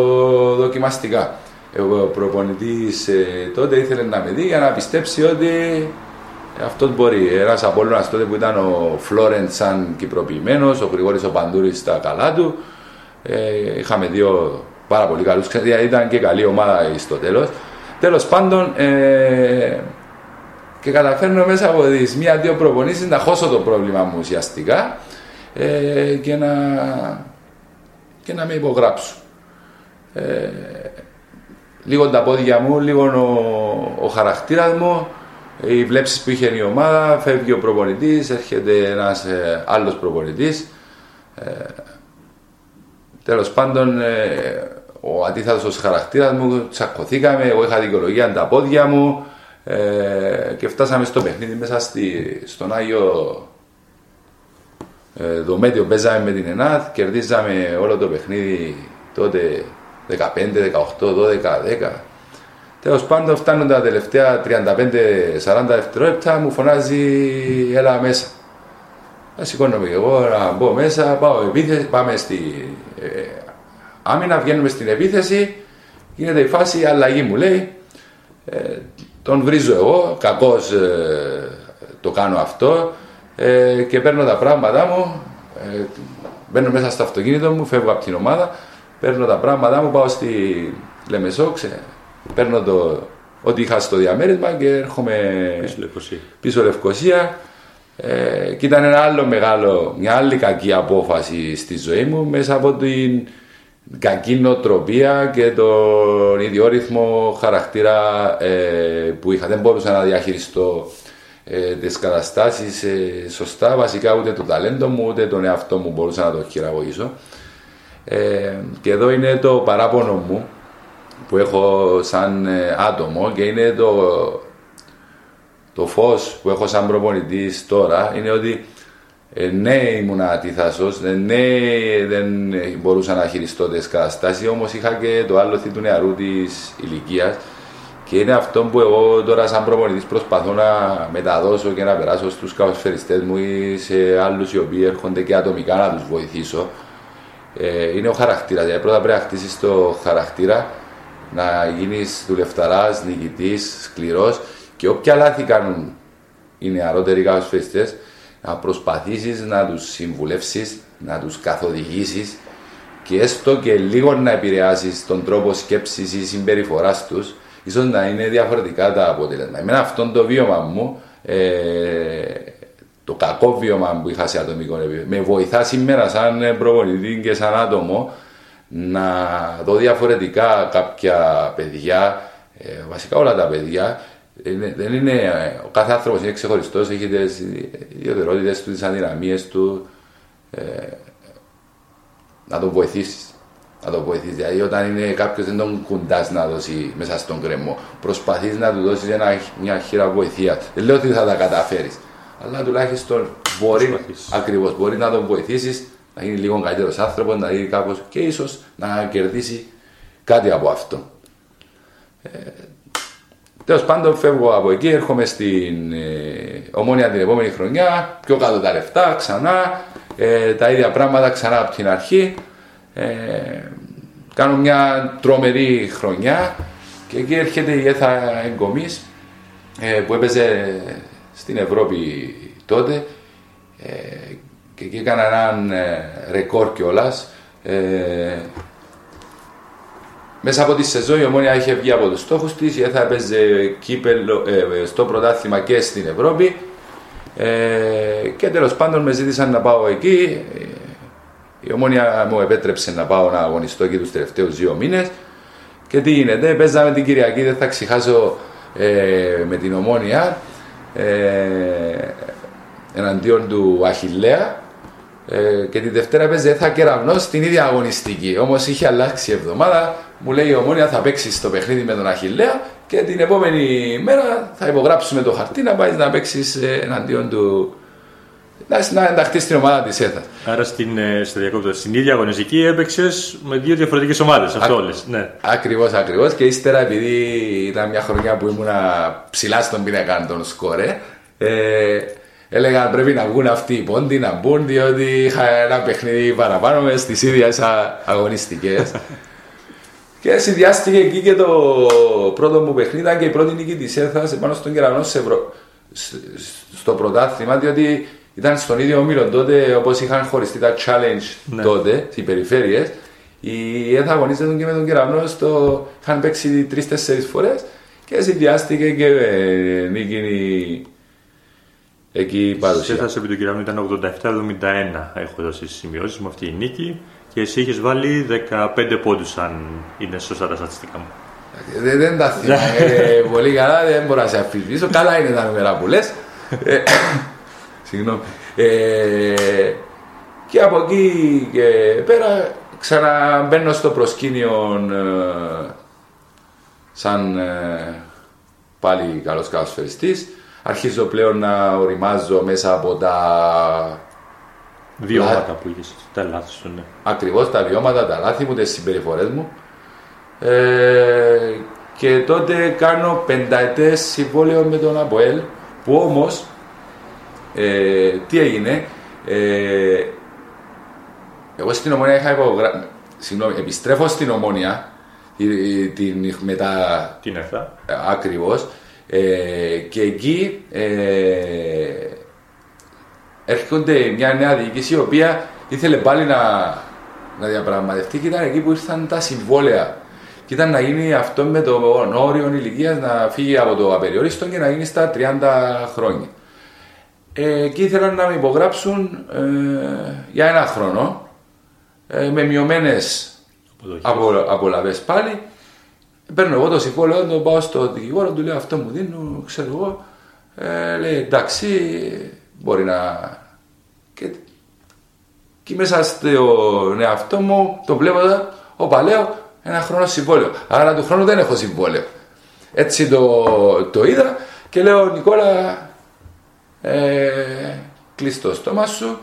δοκιμαστικά. Ε, Ο προπονητής ε, τότε ήθελε να με δει για να πιστέψει ότι αυτό μπορεί. Ένας Απόλλωνας τότε που ήταν ο Φλόρεντ σαν κυπροποιημένος, ο Γρηγόρης ο Παντούρης στα καλά του. Ε, είχαμε δύο πάρα πολύ καλούς. Ήταν και καλή ομάδα στο τέλος. Τέλος πάντων, ε, και καταφέρνω μέσα από τις μία-δύο προπονήσεις να χώσω το πρόβλημα μου ουσιαστικά ε, και, να, και να με υπογράψω. Ε, λίγο τα πόδια μου, λίγο ο, ο χαρακτήρας μου, οι βλέψεις που είχε η ομάδα, φεύγει ο προπονητής, έρχεται ένας ε, άλλος προπονητής. Ε, τέλος πάντων, ε, ο αντίθετος χαρακτήρας μου, τσακωθήκαμε, εγώ είχα δικαιολογία τα πόδια μου ε, και φτάσαμε στο παιχνίδι μέσα στη, στον Άγιο ε, δωμάτιο, παίζαμε με την ΕΝΑΘ, κερδίζαμε όλο το παιχνίδι τότε 15, 18, 12, 10. Τέλος πάντων, φτάνουν τα τελευταία 35-40 δευτερόλεπτα, μου φωνάζει έλα μέσα. Θα σηκώνομαι και εγώ να μπω μέσα, πάω επίθεση, πάμε στη ε, άμυνα, βγαίνουμε στην επίθεση. Γίνεται η φάση, η αλλαγή μου λέει. Ε, τον βρίζω εγώ, κακώ ε, το κάνω αυτό ε, και παίρνω τα πράγματά μου. Ε, μπαίνω μέσα στο αυτοκίνητο μου, φεύγω από την ομάδα, παίρνω τα πράγματά μου, πάω στη Λεμεσό, ξε, παίρνω το, ό,τι είχα στο διαμέρισμα και έρχομαι Πίσω Λευκοσία. πίσω Λευκοσία. Ε, και ήταν ένα άλλο μεγάλο, μια άλλη κακή απόφαση στη ζωή μου μέσα από την κακή νοοτροπία και τον ιδιόρυθμο χαρακτήρα ε, που είχα. Δεν μπορούσα να διαχειριστώ ε, τις καταστάσεις ε, σωστά, βασικά ούτε το ταλέντο μου ούτε τον εαυτό μου μπορούσα να το χειραγωγήσω. Ε, και εδώ είναι το παράπονο μου που έχω σαν ε, άτομο και είναι το, το φως που έχω σαν προπονητής τώρα είναι ότι ε, ναι ήμουν ατίθασος, ε, ναι δεν μπορούσα να χειριστώ τις καταστάσεις όμως είχα και το άλλο του νεαρού της ηλικίας και είναι αυτό που εγώ τώρα σαν προπονητής προσπαθώ να μεταδώσω και να περάσω στους καοσφαιριστές μου ή σε άλλους οι οποίοι έρχονται και ατομικά να τους βοηθήσω ε, είναι ο χαρακτήρας. Δηλαδή, πρώτα πρέπει να χτίσεις το χαρακτήρα, να γίνεις δουλευταράς, νικητής, σκληρός και όποια λάθη κάνουν οι νεαρότεροι καοσφαιριστέ, να προσπαθήσεις να τους συμβουλεύσεις, να τους καθοδηγήσεις και έστω και λίγο να επηρεάσεις τον τρόπο σκέψης ή συμπεριφοράς τους, ίσως να είναι διαφορετικά τα αποτελέσματα. Εμένα αυτό το βίωμα μου, ε, το κακό βίωμα που είχα σε ατομικό επίπεδο, με βοηθά σήμερα σαν προπονητή και σαν άτομο να δω διαφορετικά κάποια παιδιά, ε, βασικά όλα τα παιδιά. Είναι- δεν είναι, ε, ο κάθε άνθρωπος είναι ξεχωριστός, έχει τις ιδιαιτερότητες του, τις αδυναμίες του. Ε, να τον βοηθήσεις. Να τον βοηθήσεις. Δηλαδή, όταν είναι κάποιος δεν τον κουντάς να δώσει μέσα στον κρεμό, προσπαθείς να του δώσεις μια χείρα βοηθεία. Δεν λέω ότι θα τα καταφέρεις. Αλλά τουλάχιστον μπορεί, Προσπαθείς. ακριβώς, μπορεί να τον βοηθήσεις να γίνει λίγο καλύτερος άνθρωπος, να γίνει κάπως και ίσως να κερδίσει κάτι από αυτό. Τέλος πάντων, φεύγω από εκεί, έρχομαι στην ε, ομόνια την επόμενη χρονιά, πιο κάτω τα λεφτά, ξανά, ε, τα ίδια πράγματα ξανά από την αρχή. Ε, κάνω μια τρομερή χρονιά και εκεί έρχεται η ΕΘΑ Εγκομής ε, που έπαιζε στην Ευρώπη τότε ε, και εκεί έκανα έναν ε, ρεκόρ κιόλας. Ε, μέσα από τη σεζόν η Ομόνια είχε βγει από τους στόχους της, η ΕΘΑ έπαιζε κύπελο, ε, στο πρωτάθλημα και στην Ευρώπη ε, και τέλος πάντων με ζήτησαν να πάω εκεί. Ε, η Ομόνια μου επέτρεψε να πάω να αγωνιστώ εκεί τους τελευταίους δύο μήνες και τι γίνεται, παίζαμε την Κυριακή, δεν θα ξεχάσω ε, με την Ομόνια ε, εναντίον του Αχιλέα ε, και τη Δευτέρα παίζει θα κεραυνό στην ίδια αγωνιστική. Όμως είχε αλλάξει η εβδομάδα. Μου λέει η Ομόνια θα παίξεις το παιχνίδι με τον Αχηλέα και την επόμενη μέρα θα υπογράψουμε το χαρτί να πάει να παίξεις εναντίον του. Να, να ενταχθεί στην ομάδα της ΕΘΑ. Άρα στην, ε, στο διακόπτω, στην ίδια αγωνιστική έπαιξες με δύο διαφορετικές ομάδες. Αυτό όλες. Ναι. Ακριβώς, ακριβώς. Και ύστερα, επειδή ήταν μια χρονιά που ήμουνα ψηλά στον πίνακα των σκόρε, ε, έλεγα πρέπει να βγουν αυτοί οι πόντοι να μπουν, διότι είχα ένα παιχνίδι παραπάνω μες στις ίδιες αγωνιστικές. και συνδυάστηκε εκεί και το πρώτο μου παιχνίδι, ήταν και η πρώτη νίκη της ΕΘΑ πάνω στον κεραυνό σε Ευρω... σ- σ- στο πρωτάθλημα, διότι ήταν στον ίδιο όμιλο τότε, όπως είχαν χωριστεί τα challenge Ναι. τότε, οι περιφέρειες, Η ΕΘΑ αγωνίζεται και με τον Κεραυνό στο... είχαν παίξει τρει-τέσσερι φορές και συνδυάστηκε και ε, νίκη εκεί η παρουσία. Έφτασε επί του Κυραμού ήταν 87-71. Έχω δώσει σημειώσεις με αυτή η νίκη και εσύ είχες βάλει 15 πόντους, αν είναι σωστά τα στατιστικά μου. Δεν, δεν τα θυμάμαι ε, πολύ καλά, δεν μπορώ να σε αφήσω. Καλά είναι τα νούμερα που λες. Συγγνώμη. Ε, και από εκεί και πέρα ξαναμπαίνω στο προσκήνιο ε, σαν ε, πάλι καλός καλοσφαιριστής. Αρχίζω πλέον να οριμάζω μέσα από τα Δύο Λα- όματα που είχες. Τα λάθη σου, ναι. ακριβώς τα βιώματα, τα λάθη μου, τις συμπεριφορές μου. Ε, και τότε κάνω πενταετές συμβόλαιο με τον Αποέλ που όμως ε, τι έγινε; Ε, εγώ στην Ομόνια είχα υπογράψει συγγνώμη, επιστρέφω στην Ομόνια η- η- την, μετά Τι είναι αυτά. Ακριβώς. Ε, και εκεί ε, έρχονται μια νέα διοίκηση η οποία ήθελε πάλι να, να διαπραγματευτεί και ήταν εκεί που ήρθαν τα συμβόλαια. Και ήταν να γίνει αυτό με το όριο ηλικίας να φύγει από το απεριόριστο και να γίνει στα 30 χρόνια. Ε, και ήθελαν να με υπογράψουν ε, για ένα χρόνο ε, με μειωμένες Αποδοχή. απο, απολαυέ πάλι. Παίρνω εγώ το συμβόλαιο, το πάω στο δικηγόρο, του λέω αυτό μου δίνω, ξέρω εγώ. Ε, λέει εντάξει, μπορεί να. Και, και μέσα στον εαυτό μου το βλέπω εδώ, όπα λέω ένα χρόνο συμβόλαιο. Άρα του χρόνου δεν έχω συμβόλαιο. Έτσι το, το είδα και λέω Νικόλα, ε, κλείς το στόμα σου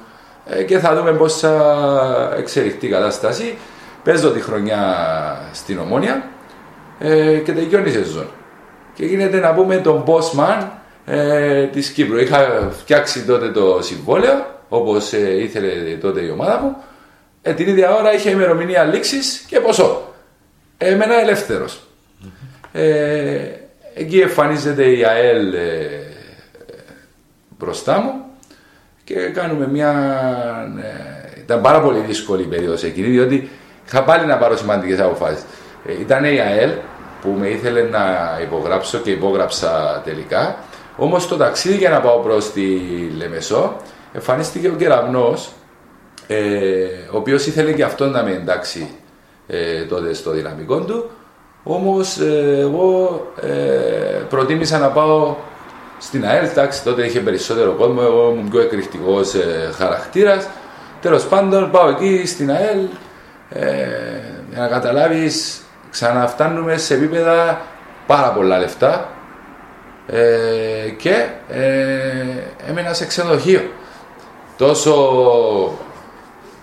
ε, και θα δούμε πώς θα εξελιχθεί η κατάσταση. Παίζω τη χρονιά στην Ομόνια ε, και τελειώνει η σεζόν. Και γίνεται να πούμε τον bossman ε, της Κύπρου. Είχα φτιάξει τότε το συμβόλαιο όπως ε, ήθελε τότε η ομάδα μου. Ε, την ίδια ώρα είχε ημερομηνία λήξης και ποσό. Έμενα ελεύθερος. Ε, εκεί εμφανίζεται η ΑΕΛ ε, μπροστά μου και κάνουμε μια. ε, ήταν πάρα πολύ δύσκολη η περίοδος εκείνη, διότι είχα πάλι να πάρω σημαντικές αποφάσεις. Ε, ήταν η ΑΕΛ που με ήθελε να υπογράψω και υπόγραψα τελικά. Όμως το ταξίδι για να πάω προς τη Λεμεσό εμφανίστηκε ο Κεραυνός ε, ο οποίος ήθελε και αυτό να με εντάξει ε, τότε στο δυναμικό του όμως ε, εγώ ε, προτίμησα να πάω στην ΑΕΛ, εντάξει τότε είχε περισσότερο κόσμο, εγώ ήμουν πιο εκρηκτικός ε, χαρακτήρας. Τέλος πάντων πάω εκεί στην ΑΕΛ ε, για να καταλάβεις ξαναφτάνουμε σε επίπεδα πάρα πολλά λεφτά. Ε, και ε, έμενα σε ξενοδοχείο. Τόσο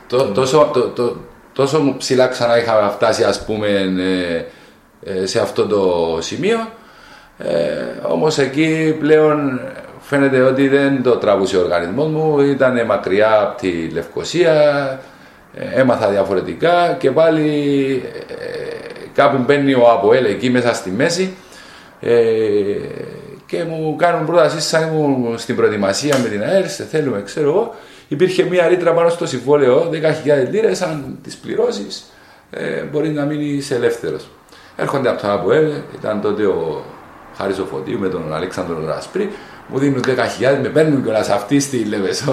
το, τόσο, το, το, τόσο ψηλά ξανά είχαμε φτάσει ας πούμε ε, ε, σε αυτό το σημείο ε, όμως εκεί πλέον φαίνεται ότι δεν το τραβούσε ο οργανισμός μου ήταν μακριά από τη Λευκοσία ε, έμαθα διαφορετικά και πάλι ε, κάπου μπαίνει ο Αποέλ εκεί μέσα στη μέση ε, και μου κάνουν πρόταση σαν ήμουν στην προετοιμασία με την ΑΕΛ, σε θέλουμε, ξέρω εγώ. Υπήρχε μια ρήτρα πάνω στο συμβόλαιο, 10.000 λίρες, αν τις πληρώσεις, ε, μπορεί να μείνεις ελεύθερος. Έρχονται από το ΑΠΟΕΛ, ήταν τότε ο Χάρης ο Φωτίου με τον Αλέξανδρο Ρασπρί, μου δίνουν 10.000, με παίρνουν κιόλας αυτοί στη Λεβεσό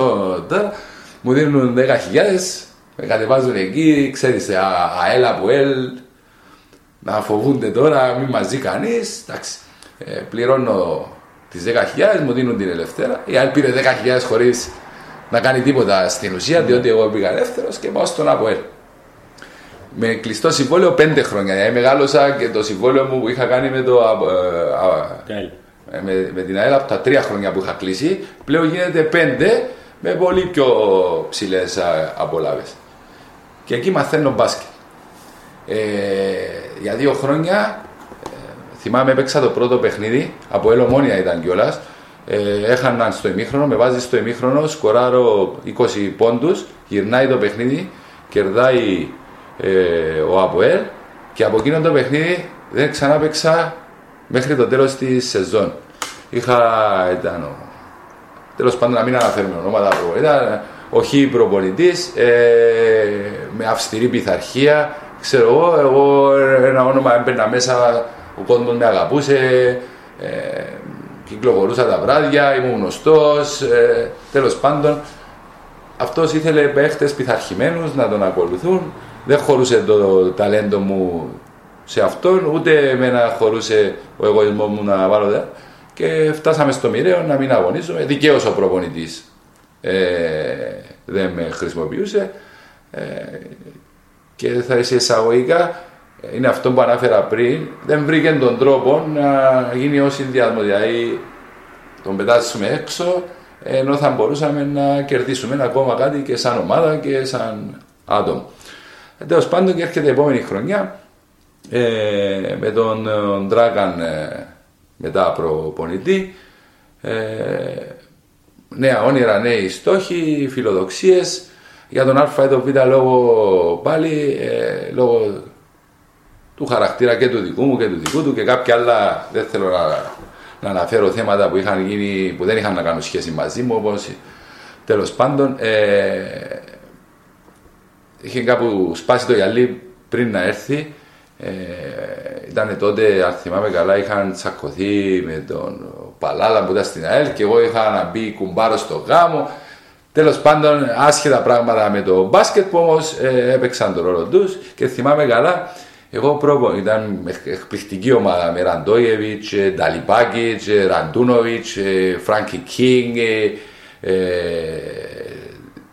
τώρα, μου δίνουν 10.000, με κατεβάζουν εκεί, ξέρεις, α- ΑΕΛ, ΑΠΟΕΛ, να φοβούνται τώρα, μην μας ζει κανείς, εντάξει, ε, πληρώνω τις 10.000, μου δίνουν την ελευθέρα, η ΑΕΛ πήρε 10.000 χωρίς να κάνει τίποτα στην ουσία, διότι εγώ πήγα ελεύθερος και πάω στον ΑΠΟΕΛ. Με κλειστό συμβόλαιο 5 χρόνια. Δηλαδή μεγάλωσα και το συμβόλαιο μου που είχα κάνει με, το, α- ε, α- Τέλει. ε, με, με την ΑΕΛ από τα τρία χρόνια που είχα κλείσει, πλέον γίνεται πέντε με πολύ πιο ψηλές απολαύε. Και εκεί μαθαίνω μπάσκετ. Ε, για δύο χρόνια ε, θυμάμαι έπαιξα το πρώτο παιχνίδι, από Ελομόνια ήταν κιόλας. Ε, έχαναν στο ημίχρονο, με βάζεις στο ημίχρονο, σκοράρω 20 πόντους, γυρνάει το παιχνίδι, κερδάει ε, ο Αποέλ και από εκείνο το παιχνίδι δεν ξανά παίξα μέχρι το τέλος της σεζόν. Είχα, ήταν ο, τέλος πάντων να μην αναφέρουμε ονόματα, προπονητή, ήταν ο Χ προπονητής, ε, με αυστηρή πειθαρχία, ξέρω εγώ, εγώ ένα όνομα έμπαινα μέσα, ο κόσμος με αγαπούσε, ε, κυκλοφορούσα τα βράδια, ήμουν γνωστός, ε, τέλος πάντων. Αυτός ήθελε παίχτες πειθαρχημένους να τον ακολουθούν, δεν χωρούσε το ταλέντο μου σε αυτόν, ούτε εμένα χωρούσε ο εγωισμός μου να βάλω δε. Και φτάσαμε στο μοιραίο να μην αγωνίζουμε. Δικαίως ο προπονητής ε, δεν με χρησιμοποιούσε. Ε, και θα σε εισαγωγικά είναι αυτό που ανάφερα πριν. Δεν βρήκε τον τρόπο να γίνει ο συνδυασμός. Δηλαδή τον πετάσουμε έξω ενώ θα μπορούσαμε να κερδίσουμε ακόμα κάτι και σαν ομάδα και σαν άτομο. Ε, Τέλος πάντων και έρχεται η επόμενη χρονιά ε, με τον ε, Ντράγκαν ε, μετά προπονητή. Ε, νέα όνειρα, νέοι στόχοι, φιλοδοξίες. Για τον Α ή τον Β λόγω πάλι, ε, λόγω του χαρακτήρα και του δικού μου και του δικού του και κάποια άλλα δεν θέλω να, να αναφέρω θέματα που, είχαν γίνει, που δεν είχαν να κάνουν σχέση μαζί μου όπως τέλος πάντων ε, είχε κάπου σπάσει το γυαλί πριν να έρθει ε, ήταν τότε, αν θυμάμαι καλά, είχαν τσακωθεί με τον Παλάλα που ήταν στην ΑΕΛ και εγώ είχα να μπει κουμπάρο στο γάμο. Τέλος πάντων, άσχετα πράγματα με το μπάσκετ που όμως ε, έπαιξαν τον ρόλο τους και θυμάμαι καλά. Εγώ πρόπο, ήταν εκπληκτική ομάδα με Ραντόγεβιτ, Νταλιπάκιτ, Ραντούνοβιτς, Φράνκι Κίνγκ,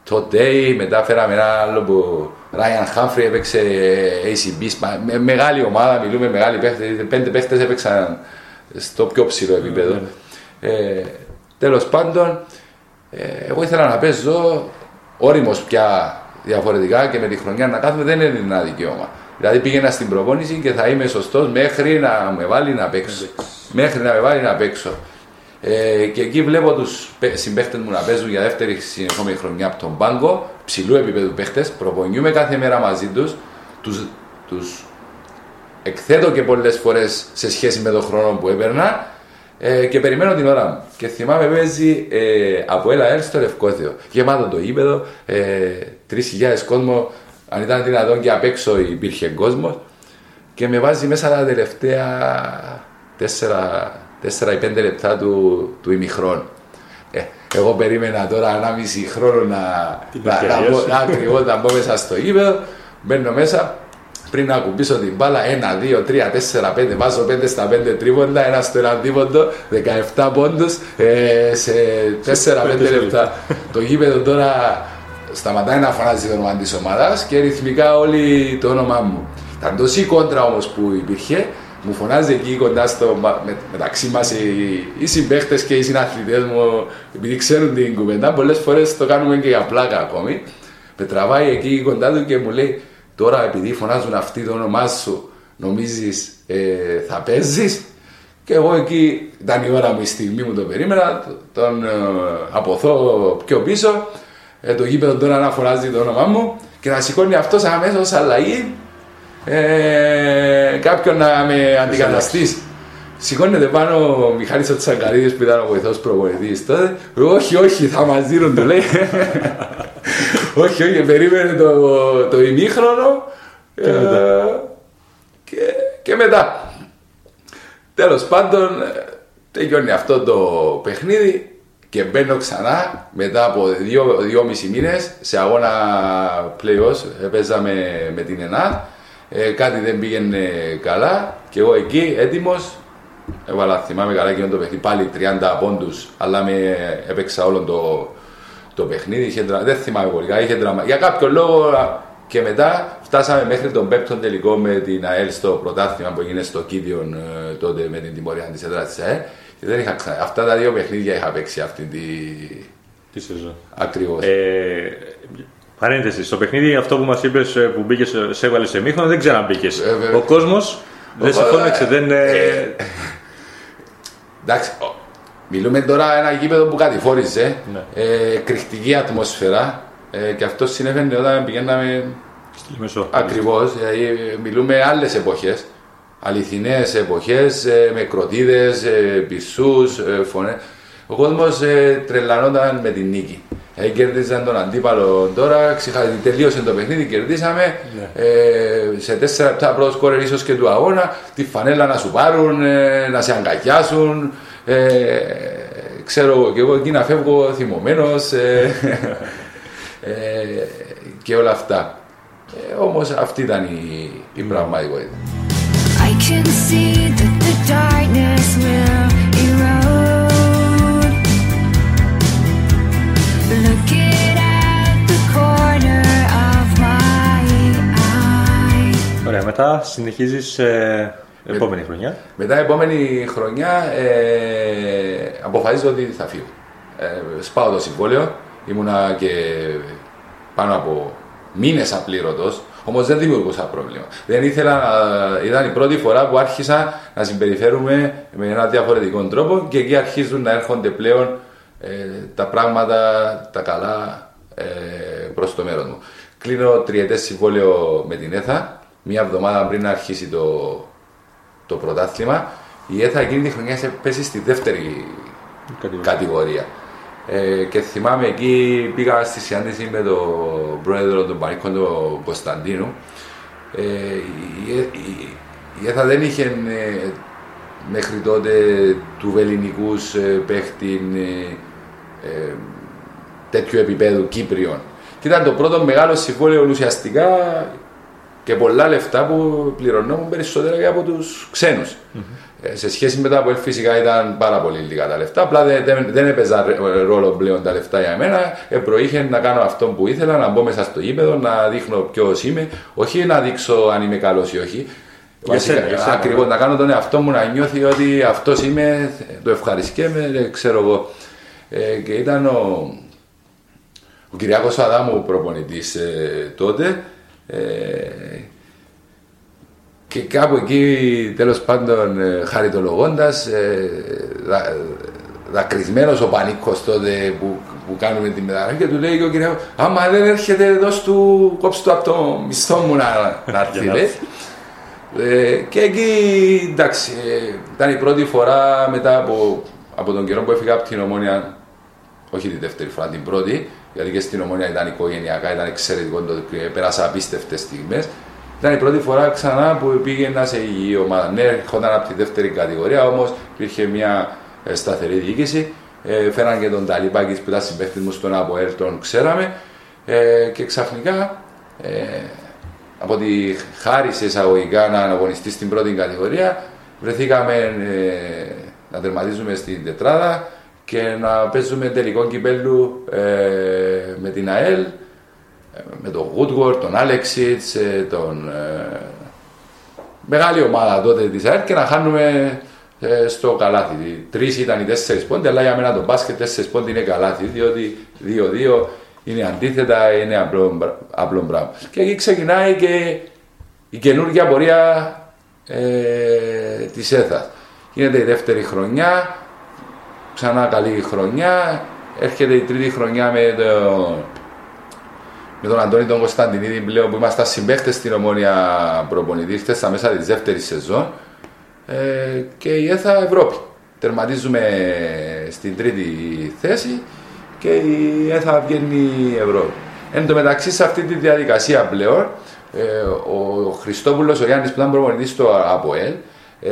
τότε μετά φέραμε ένα άλλο που Ράιαν Χάμφρι έπαιξε ACB, σπα- με, μεγάλη ομάδα, μιλούμε μεγάλοι παίχτες, πέντε παίχτες έπαιξαν στο πιο ψηλό επίπεδο. Ε, τέλος πάντων, ε, εγώ ήθελα να παίζω όριμος πια διαφορετικά και με τη χρονιά να κάθομαι δεν είναι ένα δικαίωμα. Δηλαδή πήγαινα στην προπόνηση και θα είμαι σωστός μέχρι να με βάλει να παίξω. Μέχρι να με βάλει να παίξω. Ε, και εκεί βλέπω τους συμπαίχτες μου να παίζουν για δεύτερη συνεχόμενη χρονιά από τον πάγκο, ψηλού επίπεδου παίχτες. Προπονιούμε κάθε μέρα μαζί τους. Τους εκθέτω και πολλές φορές σε σχέση με τον χρόνο που έπαιρνα ε, και περιμένω την ώρα μου. Και θυμάμαι παίζει ε, από έλα έλ στο Λευκόθεο. Γεμάτο το ύπεδο, ε, 3.000 κόσμο. Αν ήταν δυνατόν και απ' έξω υπήρχε κόσμος. Και με βάζει μέσα τα τελευταία τέσσερα 4-5 λεπτά του, ημίχρον. Ε, εγώ περίμενα τώρα 1,5 χρόνο να, να, να, ακριβώς, να μέσα στο γήπεδο, μπαίνω μέσα, πριν να ακουμπήσω την μπάλα, 1, 2, 3, 4, 5, βάζω 5 στα 5 τρίποντα, ένα στο ένα τρίποντο, 17 πόντου ε, σε 4-5 λεπτά. το γήπεδο τώρα σταματάει να φωνάζει το όνομα της ομάδας και ρυθμικά όλοι το όνομά μου. Ήταν τόση κόντρα όμως που υπήρχε μου φωνάζει εκεί κοντά στο, μα- με, μεταξύ μας οι, οι συμπαίχτες και οι συναθλητές μου, επειδή ξέρουν την κουβέντα, πολλές φορές το κάνουμε και για πλάκα ακόμη. Με τραβάει εκεί κοντά του και μου λέει, τώρα επειδή φωνάζουν αυτοί το όνομά σου, νομίζεις ε, θα παίζεις; Και εγώ εκεί ήταν η ώρα μου, η στιγμή μου το περίμενα, τον ε, αποθώ πιο πίσω, ε, το γήπεδο τώρα να φωνάζει το όνομά μου και να σηκώνει αυτός αμέσως αλλαγή ε, κάποιον να με αντικαταστήσει. Σηκώνεται πάνω ο Μιχάλης ο Τσακαρίδης που ήταν ο βοηθός προπονητής τότε. Όχι, όχι, θα μας δίνουν, του λέει. όχι, όχι, περίμενε το, το ημίχρονο. Και μετά. Και, και μετά. Τέλος πάντων, ε, τελειώνει αυτό το παιχνίδι και μπαίνω ξανά μετά από δύο, δυόμισι μήνες σε αγώνα play-offs. Παίζαμε με την ΕΝΑ. Ε, κάτι δεν πήγαινε καλά και εγώ εκεί έτοιμος έβαλα θυμάμαι καλά και το παιχνίδι πάλι 30 πόντους αλλά με έπαιξα όλο το, το παιχνίδι είχε, δρα- δεν θυμάμαι πολύ καλά, είχε δραμα... για κάποιο λόγο α, και μετά φτάσαμε μέχρι τον πέμπτον τελικό με την ΑΕΛ στο πρωτάθλημα που έγινε στο Κίδιον ε, τότε με την τιμωρία της έδρας της ΑΕΛ και δεν είχα ξανά. Αυτά τα δύο παιχνίδια είχα παίξει αυτή τη... Τι σεζόν. ακριβώς. Ε, παρένθεση, στο παιχνίδι αυτό που μας είπες που μπήκες, σε έβαλες σε μήχρονο, δεν ξαναμπήκες. Ε, βέβαια. Ο κόσμος δεν σε Ε, φώναξε, δεν. ε, ε, Εντάξει, ο- μιλούμε τώρα ένα γήπεδο που κατηφόρησε, Ναι. ε, εκρηκτική ατμόσφαιρα ε, και αυτό συνέβαινε όταν πηγαίναμε στη Λεμεσό. ακριβώς, δηλαδή μιλούμε άλλες εποχές, αληθινές εποχές ε, με κροτίδες, ε, πισούς, ε, φωνές. Ο κόσμος ε, τρελανόταν με την νίκη. Ε, κέρδιζαν τον αντίπαλο τώρα, ξεχα... τελείωσε το παιχνίδι, κερδίσαμε. Ε, σε τέσσερα λεπτά πρώτος σκόρερ ίσως και του αγώνα, τη φανέλα να σου πάρουν, ε, να σε αγκαλιάσουν. Ε, ξέρω εγώ, και εγώ εκεί να φεύγω θυμωμένος ε, ε, και όλα αυτά. Ε, Όμως αυτή ήταν η, η πραγματικότητα. I can see that the darkness will Ωραία, μετά συνεχίζεις ε, επόμενη χρονιά. Μετά επόμενη χρονιά ε, αποφασίζω ότι θα φύγω. Ε, σπάω το συμβόλαιο, ήμουνα και πάνω από μήνες απλήρωτος, όμως δεν δημιουργούσα πρόβλημα. Δεν ήθελα, να- ήταν η πρώτη φορά που άρχισα να συμπεριφέρουμε με έναν διαφορετικό τρόπο και εκεί αρχίζουν να έρχονται πλέον ε, τα πράγματα, τα καλά ε, προς το μέλλον μου. Κλείνω τριετές συμβόλαιο με την ΕΘΑ, μία εβδομάδα πριν να αρχίσει το, το πρωτάθλημα. Η ΕΘΑ εκείνη τη χρονιά σε πέσει στη δεύτερη Κατηγορία. κατηγορία. Ε, και θυμάμαι εκεί πήγα στη συνάντηση με τον πρόεδρο των Πανίκων, τον Κωνσταντίνου. Ε, η, Ε- η, η ΕΘΑ δεν είχε ε, μέχρι τότε του ελληνικούς ε, παίχτη ε, ε, τέτοιου επίπεδου Κύπριων. Και ήταν το πρώτο μεγάλο συμβόλαιο ουσιαστικά και πολλά λεφτά που πληρωνόμουν περισσότερα και από τους ξένους. Ε, σε σχέση με τα από φυσικά ήταν πάρα πολύ λίγα τα λεφτά. Απλά δεν, δεν, δεν έπαιζαν ρε- ρόλο πλέον τα λεφτά για μένα. Ε, προείχε να κάνω αυτό που ήθελα, να μπω μέσα στο γήπεδο, να δείχνω ποιος είμαι. Όχι να δείξω αν είμαι καλός ή όχι. Για σένα, για σένα, Ακριβώς, ναι. να κάνω τον εαυτό μου να νιώθει ότι αυτός είμαι, το ευχαριστιέμαι, ε, ξέρω εγώ. Ε, και ήταν ο, ο Κυριάκος Αδάμου προπονητής ε, τότε ε, και κάπου εκεί τέλος πάντων ε, χαριτολογώντας ε, δα, δακρυσμένος ο Πανίκος τότε που, που κάνουμε τη μεταγραφή και του λέει και ο Κυριάκος άμα δεν έρχεται δώσ' του κόψ' του από το μισθό μου να, να έρθει Για να λέει. Ε, και εκεί εντάξει, ε, ήταν η πρώτη φορά μετά από, από τον καιρό που έφυγα από την Ομόνια, όχι τη δεύτερη φορά, την πρώτη, γιατί και στην Ομόνια ήταν οικογενειακά, ήταν εξαιρετικό, το, και πέρασα απίστευτες στιγμές. Ήταν η πρώτη φορά ξανά που πήγαινα σε υγιή ομάδα. Ναι, έρχονταν από τη δεύτερη κατηγορία, όμως υπήρχε μια ε, σταθερή διοίκηση. Ε, φέραν και τον Ταλίπακη που ήταν συμπέχτη μου στον ΑΠΟΕΛ, τον ξέραμε. Ε, και ξαφνικά ε, από τη χάρη σε εισαγωγικά να αγωνιστεί στην πρώτη κατηγορία, βρεθήκαμε ε, να τερματίζουμε στην τετράδα και να παίζουμε τελικό κυπέλου ε, με την ΑΕΛ, ε, με τον Woodward, τον Άλεξιτς, ε, τον... ε, μεγάλη ομάδα τότε της ΑΕΛ και να χάνουμε ε, στο καλάθι. Τρεις ήταν οι τέσσερις πόντι, αλλά για μένα το μπάσκετ τέσσερις πόντι είναι καλάθι, διότι 2-2 είναι αντίθετα, είναι απλό, απλό πράγμα. Και εκεί ξεκινάει και η καινούργια πορεία ε, της ΕΘΑ. Γίνεται η δεύτερη χρονιά, ξανά καλή χρονιά, έρχεται η τρίτη χρονιά με, το, με τον Αντώνη τον Κωνσταντινίδη πλέον που ήμασταν συμπαίχτες στην Ομόνια προπονητή, ήρθε στα μέσα της δεύτερης σεζόν ε, και η ΕΘΑ Ευρώπη. Τερματίζουμε στην τρίτη θέση και η ΕΘΑ βγαίνει Ευρώπη. Εν τω μεταξύ σε αυτή τη διαδικασία πλέον ε, ο Χριστόπουλος, ο Γιάννης που ήταν προπονητής στο ΑΠΟΕΛ ε,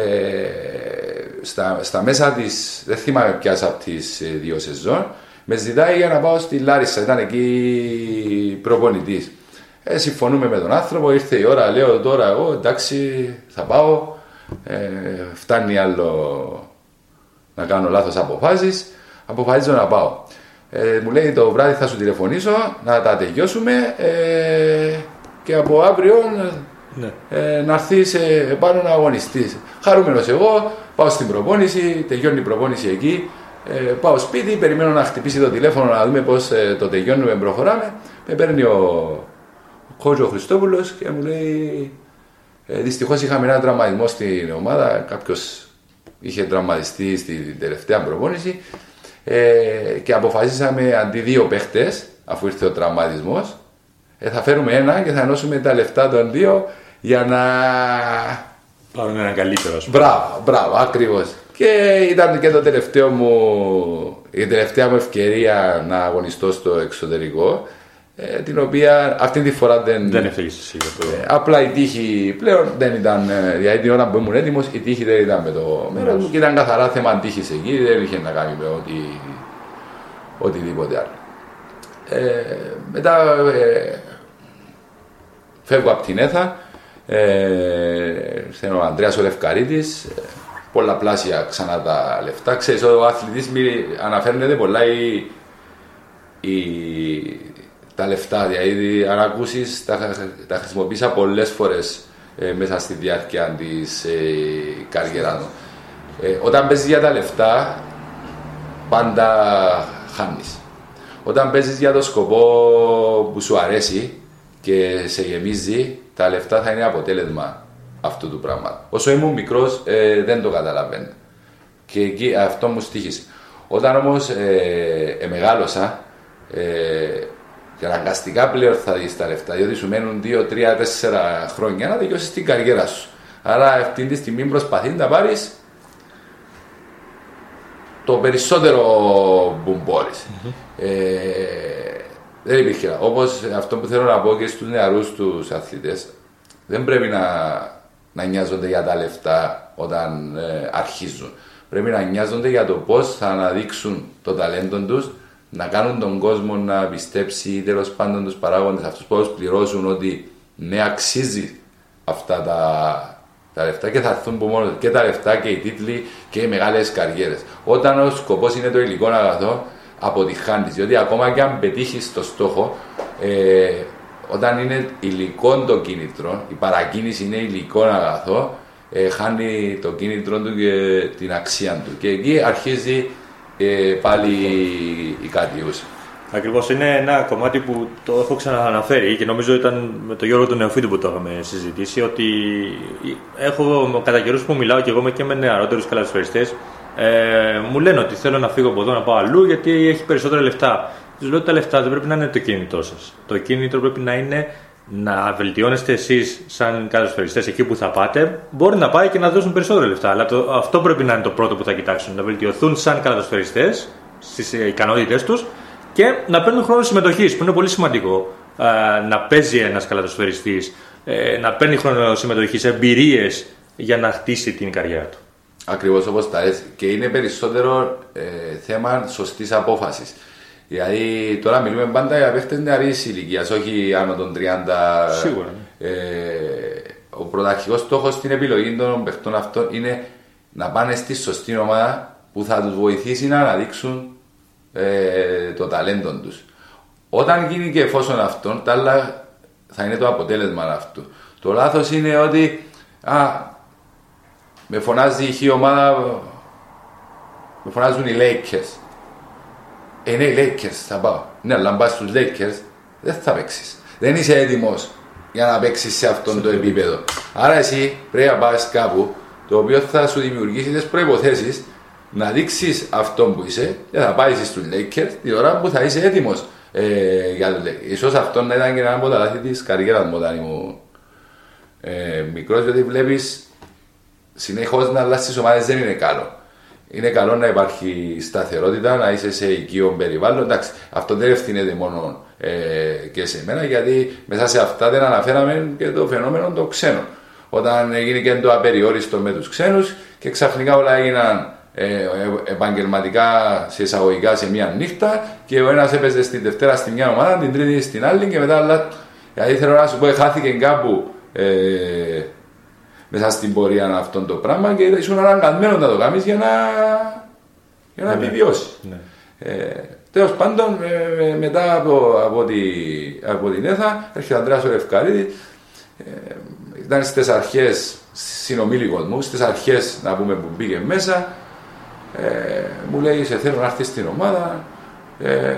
στα, στα μέσα της, δεν θυμάμαι ποιας από τις ε, δύο σεζόν με ζητάει για να πάω στη Λάρισα, ήταν εκεί προπονητής. Ε, συμφωνούμε με τον άνθρωπο, ήρθε η ώρα, λέω τώρα εγώ εντάξει θα πάω, ε, φτάνει άλλο να κάνω λάθος αποφάσεις, αποφασίζω να πάω. Ε, μου λέει το βράδυ θα σου τηλεφωνήσω να τα τελειώσουμε ε, και από αύριο Ναι. ε, να έρθεις επάνω να αγωνιστείς. Χαρούμενος εγώ, πάω στην προπόνηση, τελειώνει η προπόνηση εκεί. Ε, πάω σπίτι, περιμένω να χτυπήσει το τηλέφωνο να δούμε πώς το τελειώνουμε, προχωράμε. Με παίρνει ο, ο κότσο Χριστόπουλος και μου λέει: ε, Δυστυχώς είχαμε ένα τραυματισμό στην ομάδα. Κάποιος είχε τραυματιστεί στην τελευταία προπόνηση. Ε, και αποφασίσαμε αντί δύο παίχτες, αφού ήρθε ο τραυματισμός, ε, θα φέρουμε ένα και θα ενώσουμε τα λεφτά των δύο για να. Πάρουν έναν καλύτερο, ας πούμε. Μπράβο, μπράβο, ακριβώς. Και ήταν και το τελευταίο μου, η τελευταία μου ευκαιρία να αγωνιστώ στο εξωτερικό. Ε, την οποία αυτή τη φορά δεν, Δεν έφταιγες εσύ για το. ε, απλά η τύχη πλέον δεν ήταν. ε, Δηλαδή την ώρα που ήμουν έτοιμος, η τύχη δεν ήταν με το μέρος μου και ήταν καθαρά θέμα τύχης εκεί, δεν είχε να κάνει με ότι, οτιδήποτε άλλο. Ε, μετά ε, φεύγω από την ΕΘΑ, ε, ο Ανδρέας ο Λευκαρίτης, ε, πολλαπλάσια ξανά τα λεφτά. Ξέρεις, ο αθλητής μη- αναφέρνεται πολλά η, η- τα λεφτά, δηλαδή αν ακούσεις τα, τα χρησιμοποίησα πολλές φορές ε, μέσα στη διάρκεια της ε, καριέρας μου. Ε, όταν παίζεις για τα λεφτά, πάντα χάνεις. Όταν παίζεις για το σκοπό που σου αρέσει και σε γεμίζει, τα λεφτά θα είναι αποτέλεσμα αυτού του πράγματος. Όσο ήμουν μικρός ε, δεν το καταλαβαίνω. Και εκεί αυτό μου στήχησε. Όταν όμως ε, ε, μεγάλωσα, ε, και αναγκαστικά πλέον θα δεις τα λεφτά, διότι σου μένουν 2, 3, 4 χρόνια να δικαιώσεις την καριέρα σου. Άρα αυτή τη στιγμή προσπαθεί να πάρεις το περισσότερο που μπορείς. Ε, δεν υπήρχε. Όπως αυτό που θέλω να πω και στους νεαρούς τους αθλητές, δεν πρέπει να, να νοιάζονται για τα λεφτά όταν ε, αρχίζουν. Πρέπει να νοιάζονται για το πώς θα αναδείξουν το ταλέντο τους, να κάνουν τον κόσμο να πιστέψει τέλος πάντων τους παράγοντες αυτούς που θα τους πληρώσουν ότι ναι, αξίζει αυτά τα, τα λεφτά και θα έρθουν από μόνος τους. και τα λεφτά και οι τίτλοι και οι μεγάλες καριέρες. Όταν ο σκοπός είναι το υλικό αγαθό, αποτυχάνει. Διότι ακόμα και αν πετύχεις το στόχο, ε, όταν είναι υλικό το κίνητρο, η παρακίνηση είναι υλικό αγαθό, ε, χάνει το κίνητρο του και την αξία του. Και εκεί αρχίζει ε, πάλι η κατιούσα. Ακριβώς είναι ένα κομμάτι που το έχω ξανααναφέρει και νομίζω ήταν με τον Γιώργο τον Νεοφίτου που το είχαμε συζητήσει. Ότι έχω κατά καιρούς που μιλάω και εγώ με- και με νεαρότερους καλαθοσφαιριστέ, ε, μου λένε ότι θέλω να φύγω από εδώ να πάω αλλού γιατί έχει περισσότερα λεφτά. Τους λέω ότι τα λεφτά δεν πρέπει να είναι το κίνητό σας. Το κίνητρο πρέπει να είναι να βελτιώνεστε εσείς σαν καλαθοσφαιριστέ εκεί που θα πάτε. Μπορεί να πάει και να δώσουν περισσότερα λεφτά, αλλά το, αυτό πρέπει να είναι το πρώτο που θα κοιτάξουν. Να βελτιωθούν σαν καλαθοσφαιριστέ στις ικανότητέ τους και να παίρνουν χρόνο συμμετοχής, που είναι πολύ σημαντικό. Α, να παίζει ένας καλατοσφαιριστή, ε, να παίρνει χρόνο συμμετοχής, εμπειρίες για να χτίσει την καριέρα του. Ακριβώς όπως τα λες. Και είναι περισσότερο ε, θέμα σωστής απόφασης. Δηλαδή τώρα μιλούμε πάντα για παίχτες νεαρή ηλικίας, όχι άνω των 30. Σίγουρα, Ε, ο πρωταρχικός στόχος στην επιλογή των παιχτών αυτών είναι να πάνε στη σωστή ομάδα που θα τους βοηθήσει να αναδείξουν ε, το ταλέντο τους. Όταν γίνει και εφόσον αυτόν, τα άλλα θα είναι το αποτέλεσμα αυτού. Το λάθος είναι ότι α, με φωνάζει η χή ομάδα, με φωνάζουν οι Lakers. Ε, ναι, οι Lakers θα πάω. Ναι, αλλά αν πας στους Lakers δεν θα παίξεις. Δεν είσαι έτοιμος για να παίξεις σε αυτόν το επίπεδο. Άρα εσύ πρέπει να πας κάπου το οποίο θα σου δημιουργήσει τις προποθέσει να δείξεις αυτό που είσαι και θα πάεις στους Lakers την ώρα που θα είσαι έτοιμος. Ε, για το Lakers. Ίσως αυτό να ήταν και ένα από τα λάθη της καριέρας μου όταν ήμουν ε, μικρός, διότι βλέπεις συνεχώς να αλλάζεις ομάδες δεν είναι καλό. Είναι καλό να υπάρχει σταθερότητα, να είσαι σε οικείο περιβάλλον. Εντάξει, αυτό δεν ευθύνεται μόνο ε, και σε μένα, γιατί μέσα σε αυτά δεν αναφέραμε και το φαινόμενο των ξένων. Όταν έγινε και το απεριόριστο με τους ξένους και ξαφνικά όλα έγιναν ε, ε, επαγγελματικά σε εισαγωγικά σε μία νύχτα και ο ένας έπαιζε στην Δευτέρα στη μια ομάδα, την Τρίτη στην άλλη και μετά άλλα. Δηλαδή θέλω να σου πω, χάθηκε κάπου ε, μέσα στην πορεία αυτόν το πράγμα και ήσουν αναγκασμένο να το κάνεις για να, για να επιβιώσεις. Ναι. Ε, Τέλος πάντων, ε, ε, μετά από, από, τη, από την ΕΘΑ, έρχεται ο Ανδρέας ο Λευκαρίδη. Ε, ήταν στις αρχές συνομήλικος μου, στις αρχές να πούμε που μπήκε μέσα. Ε, μου λέει: Σε θέλω να έρθεις στην ομάδα. Ε,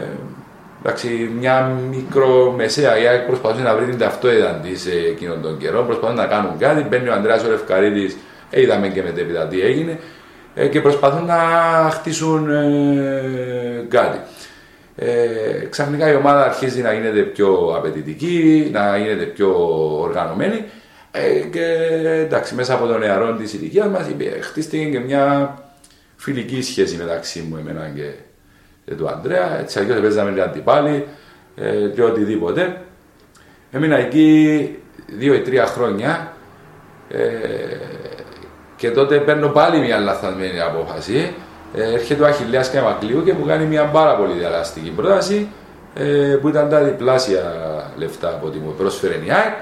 εντάξει, μια μικρομεσαία για προσπαθούσε να βρει την ταυτότητα της ε, εκείνον τον καιρό. Προσπαθούν να κάνουν κάτι. Μπαίνει ο Ανδρέας ο Λευκαρίδη, ε, είδαμε και μετέπειτα τι έγινε. Ε, και προσπαθούν να χτίσουν ε, κάτι. Ε, ξαφνικά η ομάδα αρχίζει να γίνεται πιο απαιτητική, να γίνεται πιο οργανωμένη ε, και εντάξει, μέσα από τον νεαρό της ηλικίας μας χτίστηκε και μια φιλική σχέση μεταξύ μου εμένα και, και του Ανδρέα. Έτσι αλλιώς παίζαμε και αντιπάλοι ε, και οτιδήποτε. Έμεινα εκεί δύο ή τρία χρόνια ε, και τότε παίρνω πάλι μια λαθασμένη απόφαση. Ε, έρχεται ο Αχιλέας Καμακλείου και μου κάνει μια πάρα πολύ διαλαστική πρόταση ε, που ήταν τα διπλάσια λεφτά από ό,τι μου πρόσφερε η ΑΕΚ.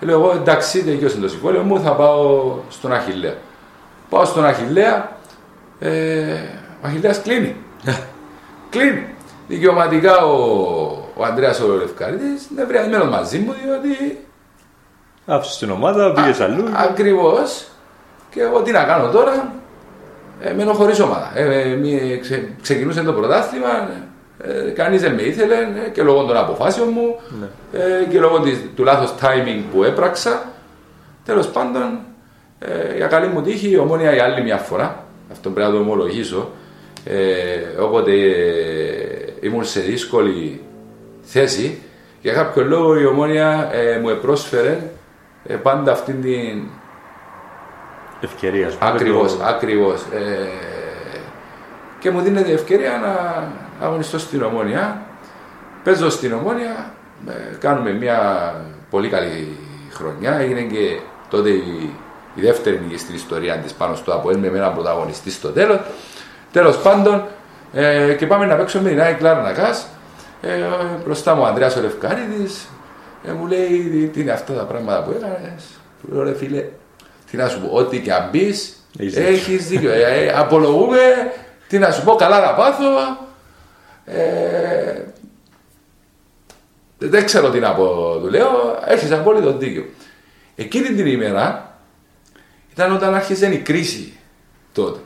Και λέω εγώ εντάξει, τελειώσε το συμβόλαιο μου, θα πάω στον Αχιλέα. Πάω στον Αχιλέα, ε, ο Αχιλέας κλείνει. κλείνει. Δικαιωματικά ο, ο Ανδρέας ο Λευκαρίτης είναι βρειασμένος μαζί μου διότι Άφησε την ομάδα, πήγε αλλού. Ακριβώς. Και εγώ τι να κάνω τώρα. Ε, μένω χωρίς ομάδα. Ε, ε, μη- ξε- ξεκινούσε το πρωτάθλημα. Ε, Κανείς δεν με ήθελε ε, και λόγω των αποφάσεων μου ε, και λόγω της, του λάθος timing που έπραξα. Τέλος πάντων, ε, για καλή μου τύχη, η ομόνια για άλλη μια φορά. Αυτό πρέπει να το ομολογήσω. Ε, όποτε ε, ήμουν σε δύσκολη θέση, για κάποιο λόγο η ομόνια ε, μου επρόσφερε ε, πάντα αυτήν την Ευκαιρία. ας πούμε, Ακριβώς, το- ακριβώς. Ε, και μου δίνεται ευκαιρία να αγωνιστώ στην Ομόνια. Παίζω στην Ομόνια, ε, κάνουμε μια πολύ καλή χρονιά. Έγινε και τότε η, η δεύτερη νίκη στην ιστορία της πάνω στο Αποέλ με έναν πρωταγωνιστή στο τέλος. Τέλος πάντων, ε, και πάμε να παίξουμε με την ΑΕΚ Λάρνακας. Ε, μπροστά μου ο Ανδρέας ο Λευκάριδης ε, μου λέει τι, τι είναι αυτά τα πράγματα που έκανες. Του λέω ρε φίλε, τι να σου πω, ό,τι και αν πεις, Έχεις δίκιο. έχεις δίκιο. Ε, ε, απολογούμε, τι να σου πω, καλά να πάθω. Ε, δεν ξέρω τι να πω, του λέω, έχεις απόλυτο δίκιο. Εκείνη την ημέρα ήταν όταν άρχισε η κρίση τότε.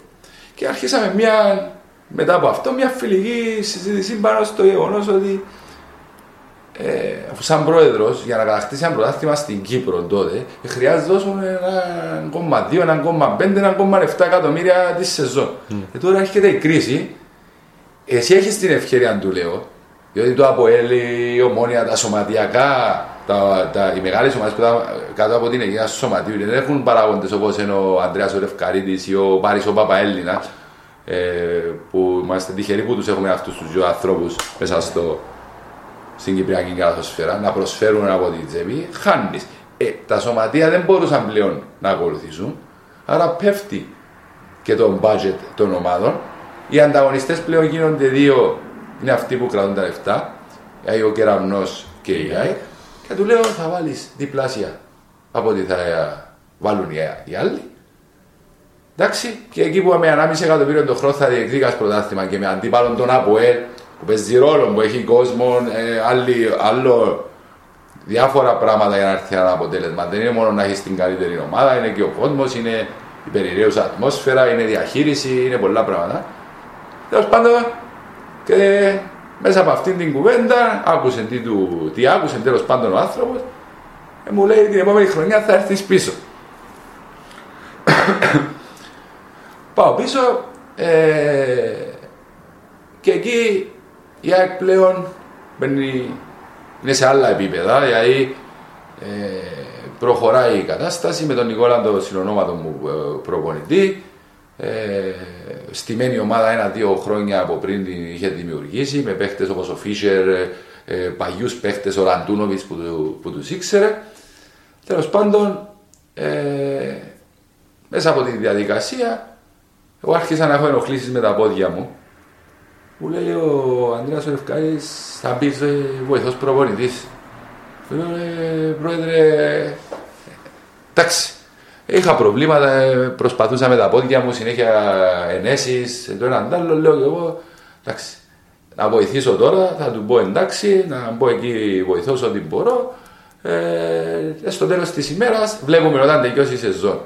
Και αρχίσαμε μια, μετά από αυτό μια φιλική συζήτηση πάνω στο γεγονός ότι ε, αφού σαν πρόεδρος για να κατακτήσει ένα πρωτάθλημα στην Κύπρο τότε, ε, χρειάζεται να δώσουν 1,2, 1,5, 1,7 εκατομμύρια τη σεζόν. Και τώρα έρχεται η κρίση, εσύ έχεις την ευκαιρία του λέω, διότι το ΑΠΟΕΛ, η ομόνια, τα σωματιακά, τα, τα, οι μεγάλες ομάδες που ήταν κάτω από την αιγεία του σωματείου δεν έχουν παράγοντες όπως είναι ο Αντρέα ο Λευκαρίτη ή ο Πάρη ο Παπαέλληνα. Ε, που είμαστε τυχεροί που τους έχουμε αυτούς τους δύο ανθρώπους μέσα στο, στην Κυπριακή καλαθοσφαίρα να προσφέρουν από την τσέπη, χάνεις. Ε, τα σωματεία δεν μπορούσαν πλέον να ακολουθήσουν, άρα πέφτει και το budget των ομάδων. Οι ανταγωνιστές πλέον γίνονται δύο, είναι αυτοί που κρατούν τα λεφτά, ε, ο Κεραμνός και η ΑΕΚ. Και του λέω θα βάλεις διπλάσια από ό,τι θα ε, βάλουν οι, οι άλλοι. Εντάξει, και εκεί που με 1,5 εκατομμύριο το χρόνο θα διεκδίκα πρωτάθλημα και με αντίπαλον τον ΑΠΟΕΛ που παίζει ρόλο, που έχει κόσμο, ε, άλλη- άλλο διάφορα πράγματα για να έρθει ένα αποτέλεσμα. Δεν είναι μόνο να έχεις την καλύτερη ομάδα, είναι και ο κόσμος, είναι η περιραίουσα ατμόσφαιρα, είναι διαχείριση, είναι πολλά πράγματα. Τέλος πάντων, και μέσα από αυτήν την κουβέντα, άκουσε τι, του, τι άκουσε τέλος πάντων ο άνθρωπος, και μου λέει την επόμενη χρονιά θα έρθεις πίσω. Πάω πίσω ε, και εκεί η ΑΕΚ πλέον μπαίνει, είναι σε άλλα επίπεδα, δηλαδή ε, προχωράει η κατάσταση με τον Νικόλα τον συνονόματο μου ε, προπονητή. Ε, στημένη ομάδα ένα-δύο χρόνια από πριν την είχε δημιουργήσει με παίχτες όπως ο Φίσερ, ε, ε, παλιούς παίχτες, ο Ραντούνοβιτς που, του- που τους ήξερε. Τέλος πάντων, ε, μέσα από τη διαδικασία, εγώ άρχισα να έχω ενοχλήσεις με τα πόδια μου. Μου λέει ο Ανδρέας ο Λευκάρης, θα μπεις ε, βοηθός προπονητής. Του λέω, «Ε, πρόεδρε, εντάξει, είχα προβλήματα, ε, προσπαθούσα με τα πόδια μου, συνέχεια ενέσεις, το έναν τ' άλλο, λέω και εγώ, εντάξει, να βοηθήσω τώρα, θα του πω εντάξει, να μπω εκεί βοηθώ ό,τι μπορώ. Ε, στο τέλος της ημέρας βλέπουμε όταν τελειώσει η σεζόν.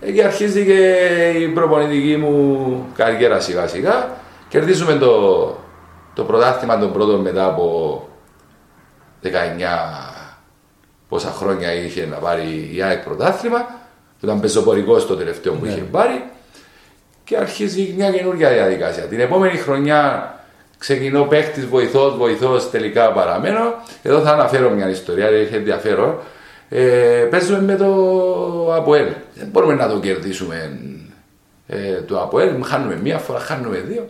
Εκεί αρχίζει και η προπονητική μου καριέρα σιγά σιγά. Κερδίζουμε το, το πρωτάθλημα των πρώτων μετά από 19 πόσα χρόνια είχε να πάρει η ΑΕΚ πρωτάθλημα. Που ήταν πεζοπορικός το τελευταίο που είχε πάρει. Και αρχίζει μια καινούργια διαδικασία. Την επόμενη χρονιά ξεκινώ παίχτη, βοηθός, βοηθός, τελικά παραμένω. Εδώ θα αναφέρω μια ιστορία, έχει ενδιαφέρον. Ε, παίζουμε με το ΑΠΟΕΛ. Δεν μπορούμε να το κερδίσουμε ε, του ΑΠΟΕΛ, χάνουμε μία φορά, χάνουμε δύο.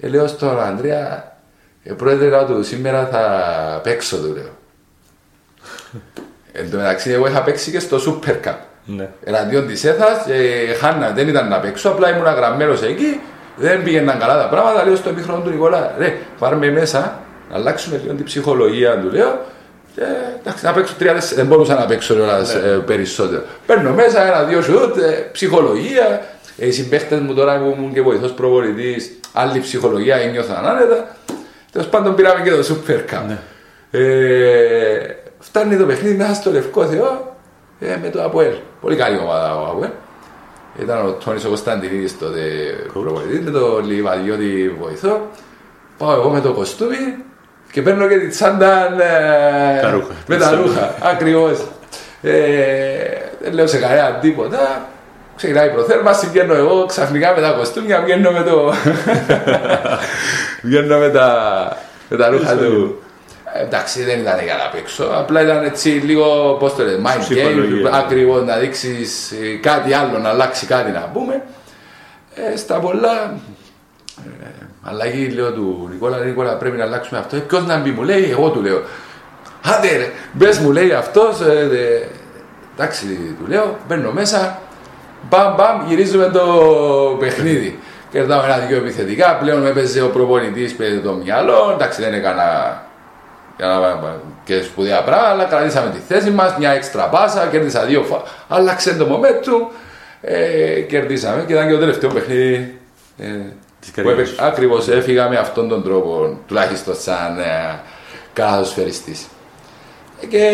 Ε, λέω στον Ανδρέα, ε, πρόεδρε λέω του, σήμερα θα παίξω του λέω. Εν τω μεταξύ, εγώ είχα παίξει και στο Super Cup. Ναι. Εναντίον της ΕΘΑ, και χάνα, δεν ήταν να παίξω, απλά ήμουν γραμμένος εκεί, δεν πήγαιναν καλά τα πράγματα. Λέω στο μικρό του Νικόλα, ρε, πάρουμε μέσα, να αλλάξουμε λίγο την ψυχολογία του, λέω. Και, εντάξει, να παίξω τρία, τέσσερα, δεν μπορούσα να παίξω κιόλας, ε, περισσότερο. Παίρνω μέσα ένα-δύο σουτ, ε, ψυχολογία. Ε, οι συμπαίχτες μου τώρα που ήμουν και βοηθός προπονητής, άλλη ψυχολογία, ένιωθαν άνετα. Τέλος πάντων πήραμε και το Super Cup. Ε, φτάνει το παιχνίδι μέσα στο Λευκό Θεό ε, με το ΑΠΟΕΛ. Πολύ καλή ομάδα ο ΑΠΟΕΛ. Ήταν ο Τόνις ο Κωνσταντινίδης τότε προπονητής με το Λιβαδιώτη βοηθό. Πάω εγώ με το κοστούμι και παίρνω και τη τσάντα ε, Τα ρούχα. με τα ρούχα. Ακριβώς. Ε, δεν λέω σε κανένα τίποτα. Ξεκινάει η προθέρμανση, βγαίνω εγώ ξαφνικά με τα κοστούμια, βγαίνω με το. βγαίνω με τα, με τα ρούχα του. Ε, εντάξει, δεν ήταν για να παίξω. Απλά ήταν έτσι λίγο, πώς το λέτε, mind game. Ψυχολογία. Ακριβώς να δείξεις κάτι άλλο, να αλλάξει κάτι να πούμε. Ε, στα πολλά. Ε, αλλαγή λέω του Νικόλα, «Ρε, Νικόλα πρέπει να αλλάξουμε αυτό. Ε, Ποιος να μπει, μου λέει, εγώ του λέω. Άντε ρε, μπες μου λέει αυτός, ε, ε, εντάξει του λέω, μπαίνω μέσα, μπαμ μπαμ γυρίζουμε το παιχνίδι. Κερδάμε ένα-δυο επιθετικά, πλέον με έπαιζε ο προπονητής με το μυαλό, εντάξει δεν έκανα έκανα και σπουδαία πράγματα, αλλά κρατήσαμε τη θέση μας, μια έξτρα πάσα, κέρδισα δύο φα... άλλαξε το momentum, ε, κερδίσαμε και ήταν και το τελευταίο παιχνίδι ε, Της που καριέρας έπαιξα. Ακριβώς έφυγα με αυτόν τον τρόπο, τουλάχιστον σαν ε, καλαθοσφαιριστής. Και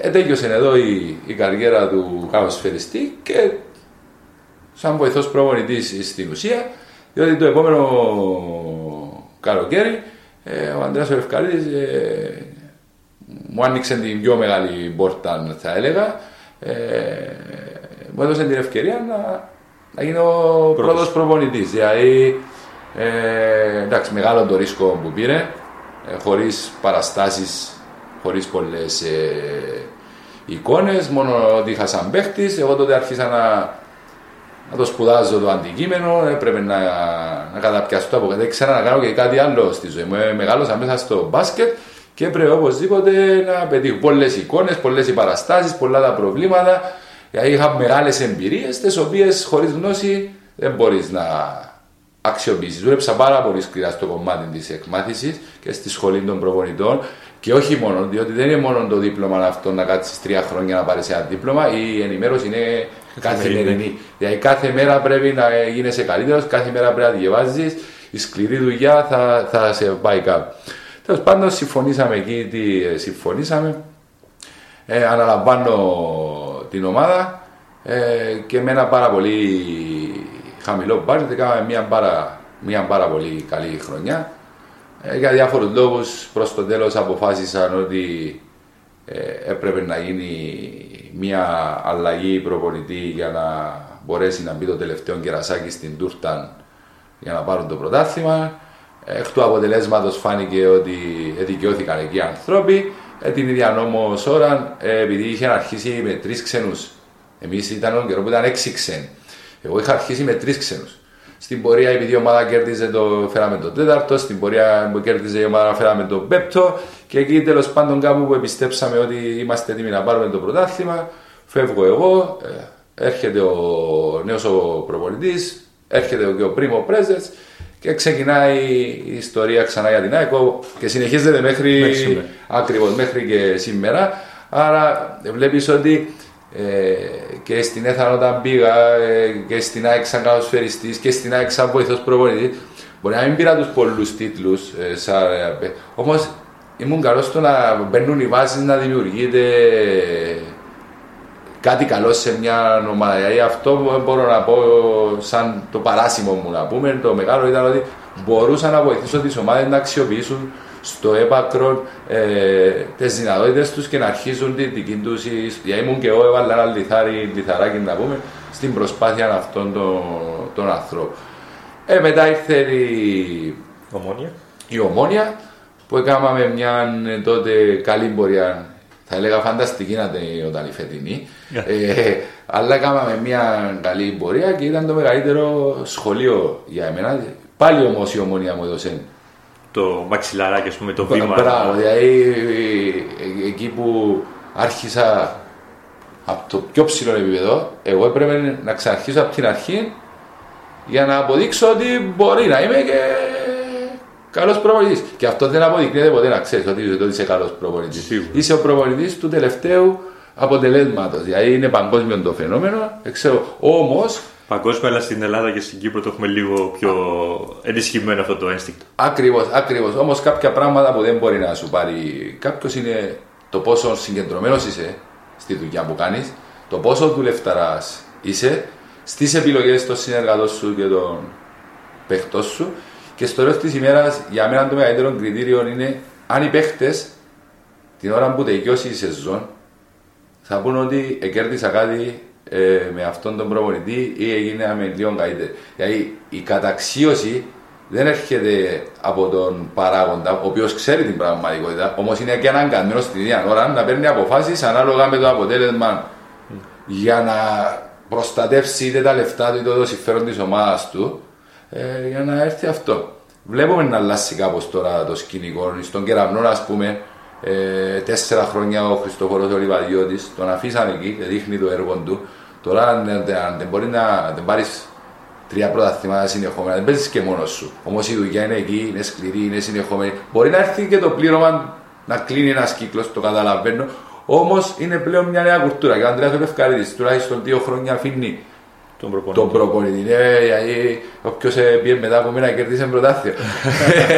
ετέγιωσε εδώ η, η καριέρα του καλαθοσφαιριστή και σαν βοηθός προπονητής στην ουσία, διότι το επόμενο καλοκαίρι ε, ο Ανδρέας ο Ευκαρίδης ε, μου άνοιξε την πιο μεγάλη πόρτα θα έλεγα. Ε, μου έδωσε την ευκαιρία να, να γίνω πρώτος προπονητής. Δηλαδή ε, εντάξει μεγάλο το ρίσκο που πήρε ε, χωρίς παραστάσεις χωρίς πολλές ε, εικόνες μόνο ότι είχα σαν παίχτης. Εγώ τότε άρχισα να να το σπουδάζω το αντικείμενο, έπρεπε να, να καταπιαστώ από δεν ήξερα να κάνω και κάτι άλλο στη ζωή μου. Ε, Μεγάλωσα μέσα στο μπάσκετ και έπρεπε οπωσδήποτε να πετύχω πολλές εικόνες, πολλές οι παραστάσει, πολλά τα προβλήματα. Γιατί είχα μεγάλες εμπειρίες, τις οποίες χωρίς γνώση δεν μπορείς να αξιοποιήσεις. Δούλεψα πάρα πολύ σκληρά στο κομμάτι της εκμάθησης και στη σχολή των προπονητών. Και όχι μόνο, διότι δεν είναι μόνο το δίπλωμα αυτό να κάτσεις τρία χρόνια να πάρεις ένα δίπλωμα. Η ενημέρωση είναι καθημερινή. Δηλαδή κάθε μέρα πρέπει να γίνεσαι καλύτερος, κάθε μέρα πρέπει να διαβάζεις. Η σκληρή δουλειά θα, θα σε πάει κάπου. Τέλος πάντων, συμφωνήσαμε εκεί τι ε, συμφωνήσαμε. Ε, αναλαμβάνω την ομάδα ε, και με ένα πάρα πολύ χαμηλό budget κάναμε μια πάρα, μια πάρα πολύ καλή χρονιά. Ε, για διάφορους λόγους προς το τέλος αποφάσισαν ότι ε, έπρεπε να γίνει μια αλλαγή προπονητή για να μπορέσει να μπει το τελευταίο κερασάκι στην τούρτα για να πάρουν το πρωτάθλημα. Εκ του αποτελέσματος φάνηκε ότι δικαιώθηκαν εκεί οι άνθρωποι. Ε, την ίδια όμω ώρα, ε, επειδή είχε αρχίσει με τρεις ξένους, εμείς ήταν ο καιρός που ήταν έξι ξένοι. Εγώ είχα αρχίσει με τρεις ξένους. Στην πορεία, επειδή η ομάδα κέρδιζε το φέραμε το τέταρτο, στην πορεία που κέρδιζε η ομάδα φέραμε το πέπτο και εκεί τέλος πάντων κάπου που επιστέψαμε ότι είμαστε έτοιμοι να πάρουμε το πρωτάθλημα, φεύγω εγώ, ε, έρχεται ο νέος ο προπονητής, έρχεται και ο πρίμο πρέζες και ξεκινάει η ιστορία ξανά για την ΑΕΚ και συνεχίζεται μέχρι, Μέχρι σήμερα. ακριβώς, μέχρι και σήμερα. Άρα βλέπεις ότι ε, και στην ΕΘΑ όταν πήγα ε, και στην ΑΕΚ σαν καλοσφαιριστής και στην ΑΕΚ σαν βοηθός προπονητής μπορεί να μην πήρα τους πολλούς τίτλους ε, σαν, ε, όμως ήμουν καλός στο να μπαίνουν οι βάσεις να δημιουργείται κάτι καλό σε μια ομάδα. Δηλαδή αυτό που μπορώ να πω σαν το παράσημο μου να πούμε, το μεγάλο ήταν ότι μπορούσα να βοηθήσω τις ομάδες να αξιοποιήσουν στο έπακρο ε, τις δυνατότητες τους και να αρχίσουν τη δική τους ιστορία. Ήμουν και εγώ έβαλα ένα λιθάρι, λιθαράκι να πούμε στην προσπάθεια αυτών των, των ανθρώπων. Ε, μετά ήρθε η, Ομόνια. η ομόνια που έκαναμε μια ε, τότε καλή πορεία θα έλεγα φανταστική να ήταν όταν η φετινή. Ναι. Ε, Αλλά έκαναμε μια καλή πορεία και ήταν το μεγαλύτερο σχολείο για εμένα. Πάλι όμως η ομονία μου έδωσε Το μαξιλαράκι, ας πούμε, το βήμα. Μπράβο, δηλαδή ε, εκεί που άρχισα από το πιο ψηλό επίπεδο, εγώ έπρεπε να ξαναρχίσω από την αρχή για να αποδείξω ότι μπορεί να είμαι και καλός προπονητής. Και αυτό δεν αποδεικνύεται ποτέ να ξέρεις ότι, ότι είσαι καλός προπονητής. Σίγουρα. Είσαι ο προπονητής του τελευταίου αποτελέσματος. Δηλαδή είναι παγκόσμιο το φαινόμενο. Όμως Παγκόσμια, αλλά στην Ελλάδα και στην Κύπρο το έχουμε λίγο πιο ενισχυμένο αυτό το ένστικτο. Ακριβώς, ακριβώς. Όμως κάποια πράγματα που δεν μπορεί να σου πάρει κάποιος είναι το πόσο συγκεντρωμένος είσαι στη δουλειά που κάνεις, το πόσο δουλευταράς είσαι στις επιλογές των συνεργατών σου και των παιχτών σου. Και στο τέλος της ημέρας, για μένα το μεγαλύτερο κριτήριο είναι αν οι παίχτες την ώρα που τελειώσει η σεζόν θα πούνε ότι εκέρδισα κάτι ε, με αυτόν τον προπονητή ή έγινε με λίγο καλύτερο. Δηλαδή η καταξίωση δεν έρχεται από τον παράγοντα, ο οποίος ξέρει την πραγματικότητα, όμως είναι και αναγκασμένος την ίδια ώρα να παίρνει αποφάσεις ανάλογα με το αποτέλεσμα για να προστατεύσει είτε τα λεφτά του είτε το συμφέρον της ομάδας του ε, για να έρθει αυτό. Βλέπουμε να αλλάξει κάπως τώρα το σκηνικό. Στον κεραμνό, ας πούμε, ε, τέσσερα χρόνια ο Χριστοφόρο ο Λιβαδιώτη, τον αφήσαμε εκεί και δείχνει το έργο του. Τώρα, αν δεν- αν δεν μπορεί να δεν πάρεις τρία πρωταθλήματα συνεχόμενα, δεν παίζεις και μόνος σου. Όμως η δουλειά είναι εκεί, είναι σκληρή, είναι συνεχόμενη. Μπορεί να έρθει και το πλήρωμα να κλείνει ένας κύκλος, το καταλαβαίνω. Όμως είναι πλέον μια νέα κουλτούρα. Και ο Αντρέα Λευκαρίδη τουλάχιστον δύο χρόνια αφήνει Τον προπονητή. τον προπονητή. Ναι, γιατί όποιος πήγε μετά από μένα κερδίσει πρωτάθλημα.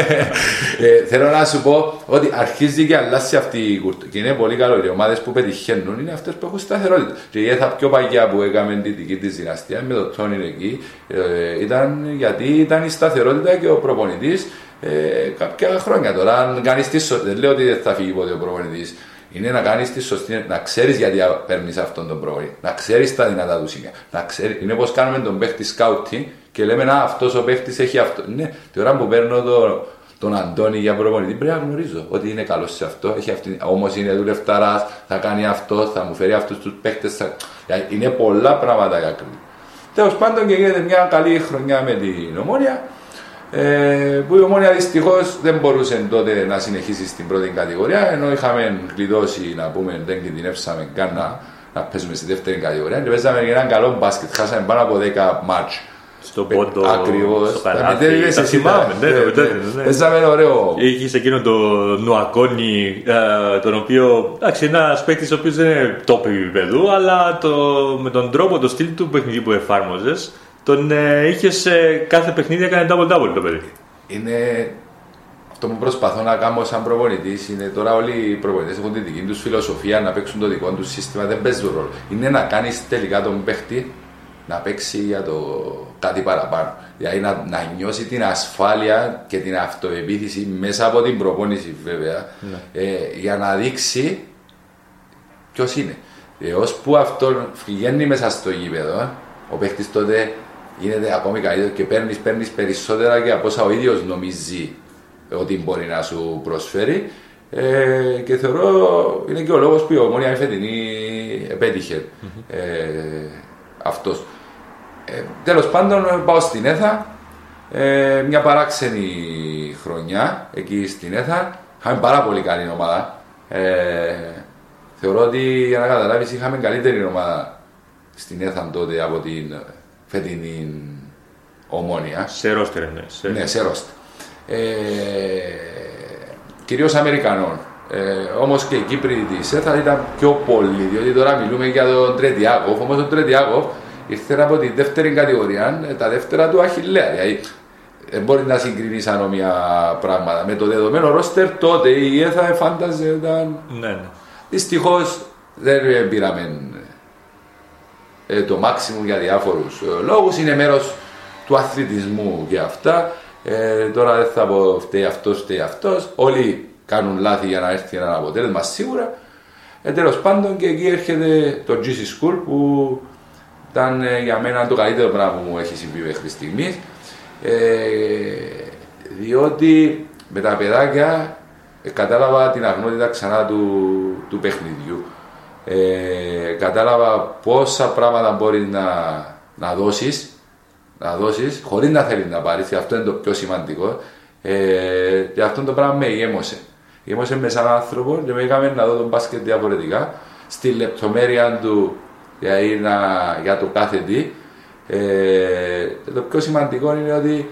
ε, θέλω να σου πω ότι αρχίζει και αλλάζει αυτή η κουλτούρα. Και είναι πολύ καλό. Οι ομάδες που πετυχαίνουν είναι αυτές που έχουν σταθερότητα. Και η ΕΘΑ πιο παγιά που έκαμε την δική της δυναστεία με το Τόνιν εκεί ε, ήταν γιατί ήταν η σταθερότητα και ο προπονητής ε, κάποια χρόνια τώρα. Αν κάνεις τη σωστή, δεν λέω ότι δεν θα φύγει ποτέ ο προπονητής. Είναι να κάνεις τη σωστή, να ξέρεις γιατί παίρνεις αυτόν τον προπονητή, να ξέρεις τα δυνατά του σημεία. Να ξέρει, είναι όπως κάνουμε τον παίχτη σκάουτι και λέμε Να, αυτός ο παίχτης έχει αυτό. Ναι, τη ώρα που παίρνω το, τον Αντώνη για προπονητή πρέπει να γνωρίζω ότι είναι καλός σε αυτό. Έχει αυτή, όμως είναι δουλευταράς, θα κάνει αυτό, θα μου φέρει αυτούς τους παίχτες. Θα... Είναι πολλά πράγματα για κρίνη. Τέλος πάντων και γίνεται μια καλή χρονιά με την ομόνια. Ε, που η ομόνια δυστυχώς δεν μπορούσε τότε να συνεχίσει στην πρώτη κατηγορία ενώ είχαμε κλειδώσει να πούμε δεν κινδυνεύσαμε καν να, να παίζουμε στη δεύτερη κατηγορία και παίζαμε και έναν καλό μπάσκετ, χάσαμε πάνω από 10 μάτς Στον πόντο, Ακριβώς. στο Τα καλάθι. μετέλειες Τα εσύ, θυμάμαι, τα- ναι, ναι, ναι, ναι. ναι, ναι. Παίζαμε ωραίο Είχες εκείνο το Νουακόνι, ε, τον οποίο. Εντάξει, ένας παίκτης ο οποίος δεν είναι top επίπεδου, αλλά το, με τον τρόπο, το στυλ του παιχνιδιού που εφάρμοζες, τον ε, είχες σε κάθε παιχνίδι έκανε double-double το παιδί. είναι αυτό που προσπαθώ να κάνω σαν προπονητής είναι τώρα όλοι οι προπονητές έχουν τη δική τους φιλοσοφία να παίξουν το δικό τους σύστημα, δεν παίζει ρόλο. Είναι να κάνεις τελικά τον παίχτη να παίξει για το κάτι παραπάνω. Δηλαδή να, να νιώσει την ασφάλεια και την αυτοεπίθεση μέσα από την προπόνηση βέβαια ε, για να δείξει ποιος είναι. Έως που αυτό βγαίνει μέσα στο γήπεδο, ε, ο παίχτης τότε γίνεται ακόμη καλύτερο και παίρνεις παίρνεις περισσότερα και από όσα ο ίδιος νομίζει ότι μπορεί να σου προσφέρει. Ε, και θεωρώ είναι και ο λόγος που η ομόνια η φετινή επέτυχε ε, αυτός. Ε, τέλος πάντων πάω στην ΕΘΑ ε, μια παράξενη χρονιά εκεί στην ΕΘΑ είχαμε πάρα πολύ καλή ομάδα ε, θεωρώ ότι για να καταλάβεις είχαμε καλύτερη ομάδα στην ΕΘΑ τότε από την φετινή ομόνια Σε ρόστερ, ναι. Σε... ναι, σε ρόστα. Ε, Κυρίως Αμερικανών. Ε, Όμως και οι Κύπροι της ΕΘΑ ήταν πιο πολλοί, διότι τώρα μιλούμε για τον Τρετιάκοφ. Όμως ο Τρετιάκοφ ήρθε από τη δεύτερη κατηγορία, ε, τα δεύτερα του Αχηλέα. Δηλαδή, δεν μπορεί να συγκρίνεις ανώμια πράγματα. Με το δεδομένο ρόστερ τότε η ΕΘΑ φάνταζε ήταν ναι, ναι. Δυστυχώς δεν πήραμε ε, το maximum για διάφορους λόγους. Είναι μέρος του αθλητισμού και αυτά. Ε, τώρα δεν θα πω φταίει αυτός, φταίει αυτός. Όλοι κάνουν λάθη για να έρθει ένα αποτέλεσμα σίγουρα. Ε, Τέλος πάντων και εκεί έρχεται το GC School που ήταν ε, για μένα το καλύτερο πράγμα που μου έχει συμβεί μέχρι στιγμής. Ε, διότι με τα παιδάκια ε, κατάλαβα την αγνότητα ξανά του, του παιχνιδιού. Ε, κατάλαβα πόσα πράγματα μπορεί να, να δώσεις να δώσεις χωρίς να θέλεις να πάρεις και αυτό είναι το πιο σημαντικό. Ε, και αυτό το πράγμα με γέμωσε. Γέμωσε με σαν άνθρωπο και με έκαμε να δω τον μπάσκετ διαφορετικά. Στη λεπτομέρεια του για, να, για το κάθε τι. Ε, το πιο σημαντικό είναι ότι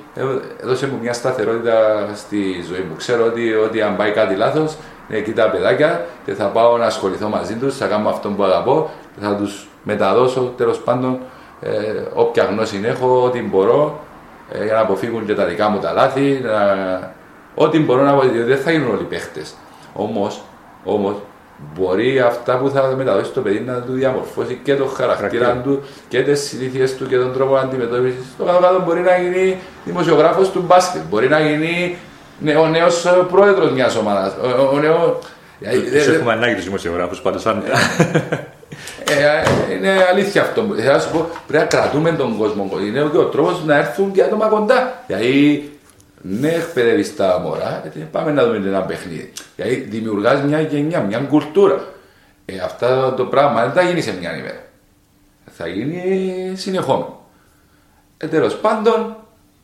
έδωσε μου μια σταθερότητα στη ζωή μου. Ξέρω ότι, ότι αν πάει κάτι λάθος, είναι εκεί τα παιδάκια και θα πάω να ασχοληθώ μαζί τους, θα κάνω αυτό που αγαπώ και θα τους μεταδώσω τέλος πάντων ε, όποια γνώση έχω, ό,τι μπορώ ε, για να αποφύγουν και τα δικά μου τα λάθη. Να, ό,τι μπορώ να πω, διότι δεν θα γίνουν όλοι παίχτες. Όμως, όμως, μπορεί αυτά που θα μεταδώσει στο παιδί να του διαμορφώσει και το χαρακτήρα του και τις συνήθειες του και τον τρόπο αντιμετώπισης. Στο κάτω μπορεί να γίνει δημοσιογράφος του μπάσκετ, μπορεί να γίνει ο νέος πρόεδρος μιας ομάδας. Ο, νέο... Του έχουμε ανάγκη τους δημοσιογράφους πάντω. Αν... ε, είναι αλήθεια αυτό. Θα σου πω, πρέπει να κρατούμε τον κόσμο. Είναι και ο τρόπος να έρθουν και άτομα κοντά. Γιατί ναι, εκπαιδεύεις τα μωρά, γιατί πάμε να δούμε ένα παιχνίδι. Γιατί δημιουργάς μια γενιά, μια κουλτούρα. Ε, αυτά το πράγμα δεν θα γίνει σε μια ημέρα. Θα γίνει συνεχόμενο. Ε, Τέλος πάντων,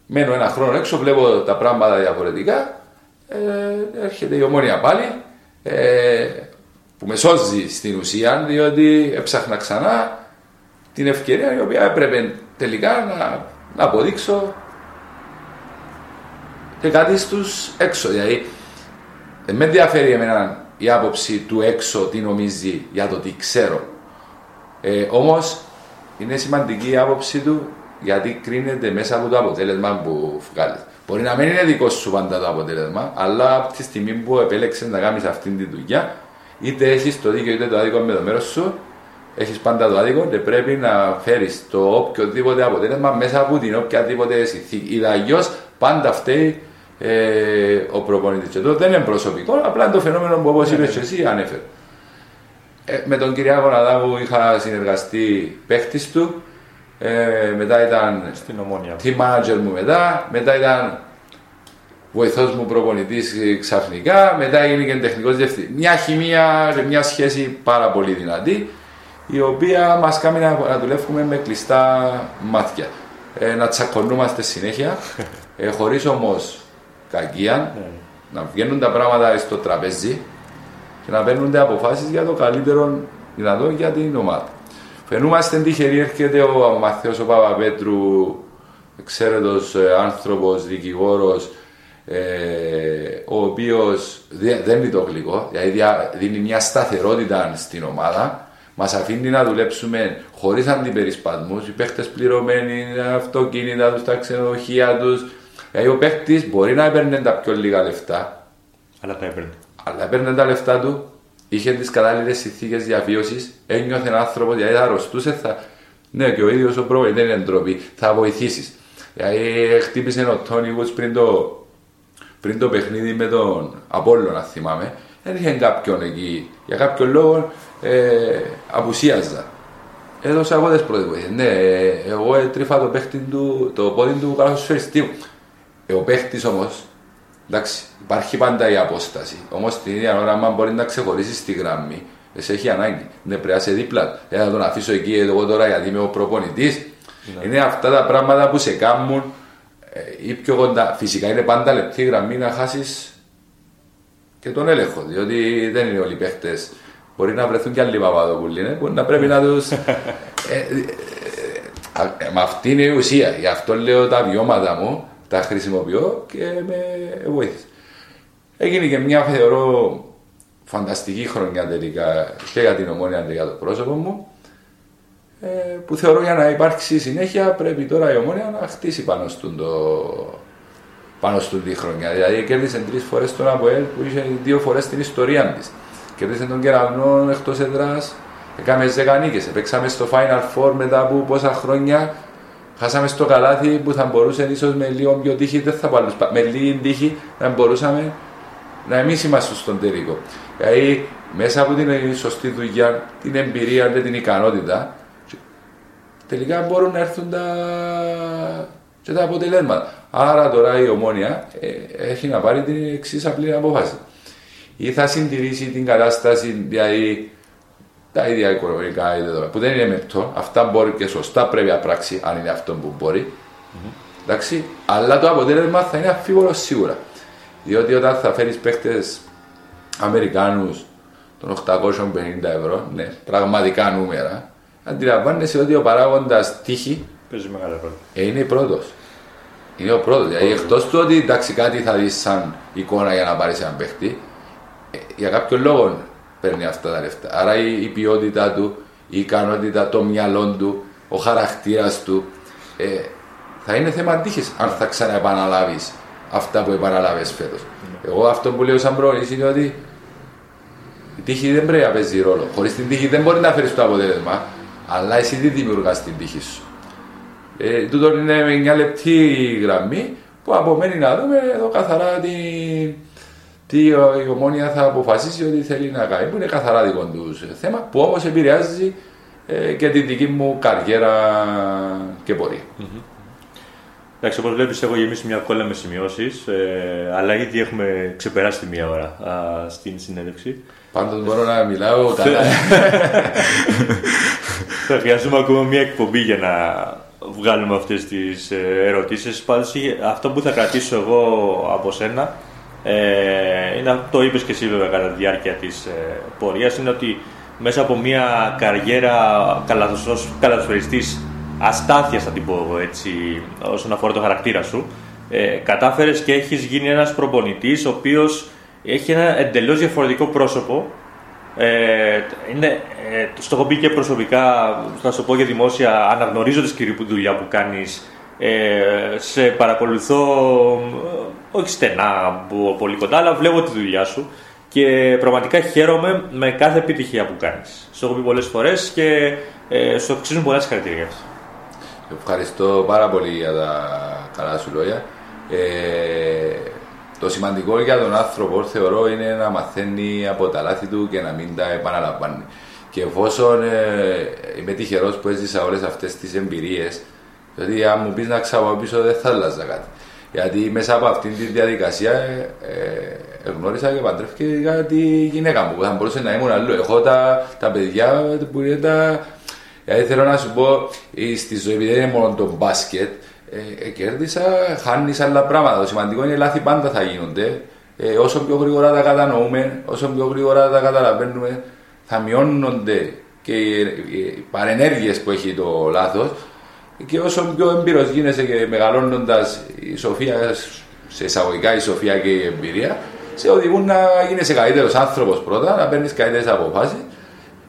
μένω ένα χρόνο έξω, βλέπω τα πράγματα διαφορετικά. Ε, έρχεται η ομόνια πάλι, ε, που με σώζει στην ουσία, διότι έψαχνα ξανά την ευκαιρία η οποία έπρεπε τελικά να, να αποδείξω και κάτι στους έξω. Δηλαδή, δεν με ενδιαφέρει εμένα η άποψη του έξω τι νομίζει για το τι ξέρω. Ε, Όμως είναι σημαντική η άποψη του γιατί κρίνεται μέσα από το αποτέλεσμα που βγάλεις. Μπορεί να μην είναι δικό σου πάντα το αποτέλεσμα, αλλά από τη στιγμή που επέλεξες να κάνεις αυτή τη δουλειά, είτε έχεις το δίκιο είτε το άδικο με το μέρος σου, έχεις πάντα το άδικο και πρέπει να φέρεις το οποιοδήποτε αποτέλεσμα μέσα από την οποιαδήποτε συνθήκη. Είδα αλλιώς πάντα φταίει ε, ο προπονητής. Και εδώ δεν είναι προσωπικό, απλά είναι το φαινόμενο που όπως είπες και εσύ ανέφερε. Ε, με τον Κυριάκο Ναδάβου είχα συνεργαστεί παίχτης του. Ε, μετά ήταν Στην ομόνια. team manager μου μετά, μετά ήταν βοηθός μου προπονητής ξαφνικά, μετά έγινε και τεχνικός διευθυντής. Μια χημεία και μια σχέση πάρα πολύ δυνατή, η οποία μας κάνει να, να δουλεύουμε με κλειστά μάτια. Ε, να τσακωνούμαστε συνέχεια, ε, χωρίς όμως κακία, να βγαίνουν τα πράγματα στο τραπέζι και να παίρνονται αποφάσεις για το καλύτερο δυνατό για την ομάδα. Φαινούμαστε τυχεροί, έρχεται ο Μαθαίος ο Παπαπέτρου, εξαίρετος ε, άνθρωπος, δικηγόρος, ε, ο οποίος δε- δεν είναι το γλυκό, δηλαδή δια- δίνει μια σταθερότητα στην ομάδα, μας αφήνει να δουλέψουμε χωρίς αντιπερισπασμούς, οι παίχτες πληρωμένοι, τα αυτοκίνητα τους, τα ξενοδοχεία τους, δηλαδή ο παίχτης μπορεί να έπαιρνε τα πιο λίγα λεφτά, Αλλά τα έπαιρνε. αλλά έπαιρνε τα λεφτά του, είχε τις κατάλληλες συνθήκες διαβίωσης, ένιωθε ένα άνθρωπος, γιατί θα αρρωστούσε, θα. Ναι, και ο ίδιος ο πρόεδρος δεν είναι ντροπή, θα βοηθήσεις. Δηλαδή, χτύπησε ο Τόνι Βούτ πριν το, πριν το παιχνίδι με τον Απόλλωνα, να θυμάμαι. Δεν είχε κάποιον εκεί. Για κάποιο λόγο ε, απουσίαζα. Έδωσα εγώ τι πρώτε βοήθειε. Ναι, ε, εγώ έτρυφα το, παίχτη του, το πόδι του καλοσφαιριστή. Ε, ο παίχτης όμως Εντάξει, υπάρχει πάντα η απόσταση. Όμω την ίδια ώρα, αν μπορεί να ξεχωρίσει τη γραμμή, εσύ έχει ανάγκη. Ναι, πρέπει να είσαι δίπλα. του. Δεν θα τον αφήσω εκεί εγώ τώρα γιατί είμαι ο προπονητή. Είναι αυτά τα πράγματα που σε κάνουν ε, ή πιο κοντά. Φυσικά είναι πάντα λεπτή γραμμή να χάσει και τον έλεγχο. Διότι δεν είναι όλοι οι παίχτε. Μπορεί να βρεθούν και άλλοι παπαδοπούλοι. Ναι, που να πρέπει να του. Ε, ε, ε, με αυτή είναι η ουσία. Γι' αυτό λέω τα βιώματα μου, τα χρησιμοποιώ και με βοήθησε. Έγινε και μια θεωρώ φανταστική χρονιά τελικά και για την ομόνια και για το πρόσωπο μου. Ε, που θεωρώ για να υπάρξει συνέχεια πρέπει τώρα η ομόνια να χτίσει πάνω στον το, πάνω στον τη χρονιά. Δηλαδή κέρδισε τρεις φορές τον ΑΠΟΕΛ που είχε δύο φορές την ιστορία της. Κέρδισε τον Κεραυνό εκτός έδρας, έκαμε ζεκανίκε. Παίξαμε στο Final Four μετά από πόσα χρόνια. Χάσαμε στο καλάθι που θα μπορούσε ίσως με λίγο πιο τύχη, δεν θα βάλω, με λίγη τύχη να μπορούσαμε να εμείς είμαστε στον τελικό. Δηλαδή μέσα από την σωστή δουλειά, την εμπειρία και την ικανότητα, τελικά μπορούν να έρθουν τα, και τα αποτελέσματα. Άρα τώρα η ομόνια ε, έχει να πάρει την εξής απλή απόφαση. Ή θα συντηρήσει την κατάσταση δηλαδή, τα ίδια οικονομικά δεδομένα, που δεν είναι μεπτό, αυτά μπορεί και σωστά πρέπει να πράξει, αν είναι αυτό που μπορεί. Εντάξει, αλλά το αποτέλεσμα θα είναι αμφίβολο σίγουρα. Διότι όταν θα φέρεις παίχτες Αμερικάνους των 850 ευρώ, ναι, πραγματικά νούμερα, αντιλαμβάνεσαι ότι ο παράγοντας τύχη Παίζει μεγάλο ρόλο. ε, είναι πρώτος. Είναι ο πρώτος. Δηλαδή, εκτός του ότι εντάξει, κάτι θα δεις σαν εικόνα για να πάρεις έναν παίχτη, ε, για κάποιο λόγο παίρνει αυτά τα λεφτά. Άρα η, η ποιότητά του, η ικανότητα, το μυαλό του, ο χαρακτήρας του, ε, θα είναι θέμα τύχη αν θα ξαναεπαναλάβεις αυτά που επαναλάβει φέτος. Εγώ αυτό που λέω σαν πρόληψη είναι ότι η τύχη δεν πρέπει να παίζει ρόλο. Χωρίς την τύχη δεν μπορεί να φέρεις το αποτέλεσμα, αλλά εσύ τι δημιουργάς την τύχη σου. Ε, τούτο είναι μια λεπτή γραμμή που απομένει να δούμε εδώ καθαρά τι, τι η ομόνια θα αποφασίσει ότι θέλει να κάνει. Που είναι καθαρά δικό τους θέμα που όμως επηρεάζει ε, και τη δική μου καριέρα και πορεία. Εντάξει, όπως βλέπεις, έχω γεμίσει μια κόλλα με σημειώσεις, ε, αλλά ήδη έχουμε ξεπεράσει τη μία ώρα α, στην συνέντευξη. Πάντως μπορώ να μιλάω καλά. Θα χρειαστούμε ακόμα μια εκπομπή για να βγάλουμε αυτές τις ε, ερωτήσεις. Πάντως, είχε- αυτό που θα κρατήσω εγώ από σένα, ε, είναι, το είπες και εσύ βέβαια κατά τη διάρκεια της ε, πορείας, είναι ότι μέσα από μια καριέρα καλαθοσφαιριστής, καλαθοσφαιριστής αστάθειας θα την πω εγώ έτσι, όσον αφορά το χαρακτήρα σου, ε, κατάφερες και έχεις γίνει ένας προπονητής ο οποίος έχει ένα εντελώς διαφορετικό πρόσωπο ε, είναι, ε, στο έχω πει και προσωπικά, θα σου πω και δημόσια, αναγνωρίζω τη σκληρή που- δουλειά που κάνεις. Ε, σε παρακολουθώ, ε, όχι στενά, που- πολύ κοντά, αλλά βλέπω τη δουλειά σου και πραγματικά χαίρομαι με κάθε επιτυχία που κάνεις. Στο έχω πει πολλές φορές και ε, σου αξίζουν πολλά συγχαρητήρια. γι' αυτό. Ευχαριστώ πάρα πολύ για τα καλά σου λόγια. Ε, το σημαντικό για τον άνθρωπο θεωρώ είναι να μαθαίνει από τα λάθη του και να μην τα επαναλαμβάνει. Και εφόσον ε, είμαι τυχερός που έζησα όλες αυτές τις εμπειρίες, δηλαδή αν μου πεις να ξαπαπίσω δεν θα άλλαζα κάτι. Γιατί μέσα από αυτήν τη διαδικασία ε, ε, γνώρισα και παντρεύτηκα τη γυναίκα μου που θα μπορούσε να ήμουν αλλού. Έχω τα, τα παιδιά που είναι τα, Δηλαδή θέλω να σου πω, ε, στη ζωή επειδή δεν είναι μόνο το μπάσκετ, ε, ε, κέρδισα, χάνεις άλλα πράγματα. Το σημαντικό είναι λάθη πάντα θα γίνονται. Ε, όσο πιο γρήγορα τα κατανοούμε, όσο πιο γρήγορα τα καταλαβαίνουμε, θα μειώνονται και οι, οι παρενέργειες που έχει το λάθος. Και όσο πιο έμπειρος γίνεσαι και μεγαλώνοντας η σοφία, σε εισαγωγικά η σοφία και η εμπειρία, σε οδηγούν να γίνεσαι καλύτερος άνθρωπος πρώτα, να παίρνεις καλύτερες αποφάσεις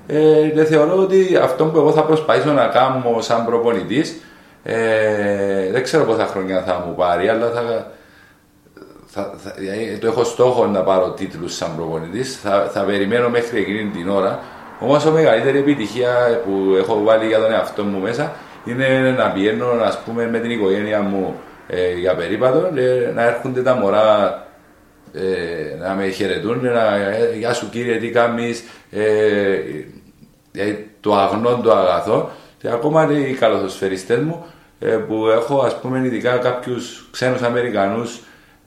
ε, και θεωρώ ότι αυτό που εγώ θα προσπαθήσω να κάνω σαν προπονητής, ε, δεν ξέρω πόσα χρόνια θα μου πάρει, αλλά θα, θα, θα, δηλαδή, το έχω στόχο να πάρω τίτλους σαν προπονητής, θα, θα περιμένω μέχρι εκείνη την ώρα. Όμως η μεγαλύτερη επιτυχία που έχω βάλει για τον εαυτό μου μέσα είναι να πηγαίνω ας πούμε, με την οικογένεια μου ε, για περίπατο, ε, να έρχονται τα μωρά ε, να με χαιρετούν, να, ε, γεια σου κύριε, τι κάνεις, ε, δηλαδή το αγνό το αγαθό και ακόμα οι καλοθοσφαιριστές μου ε, που έχω ας πούμε ειδικά κάποιους ξένους Αμερικανούς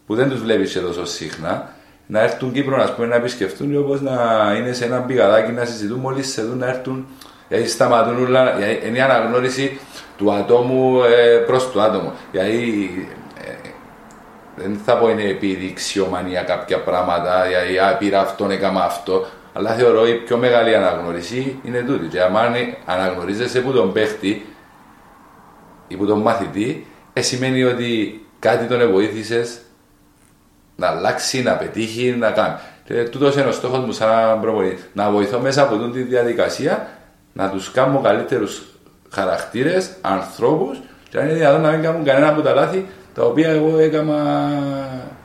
που δεν τους βλέπεις εδώ τόσο συχνά να έρθουν Κύπρο ας πούμε, να επισκεφτούν όπως να είναι σε ένα πηγαδάκι να συζητούν μόλις σε δουν να έρθουν δηλαδή σταματούν όλα, δηλαδή, είναι η αναγνώριση του ατόμου ε, προς το άτομο δηλαδή ε, δεν θα πω είναι επιδειξιομανία κάποια πράγματα, δηλαδή α, πήρα αυτόν, έκανα αυτό, αλλά θεωρώ η πιο μεγάλη αναγνώριση είναι τούτη. Και αν αναγνωρίζεσαι από τον παίχτη ή από τον μαθητή, ε, σημαίνει ότι κάτι τον βοήθησε να αλλάξει, να πετύχει, να κάνει. Και τούτος είναι ο στόχος μου σαν προπονητής. Να βοηθώ μέσα από τούτη τη διαδικασία να τους κάνω καλύτερους χαρακτήρες, ανθρώπους, και αν είναι δυνατόν να μην κάνουν κανένα από τα λάθη τα οποία εγώ έκανα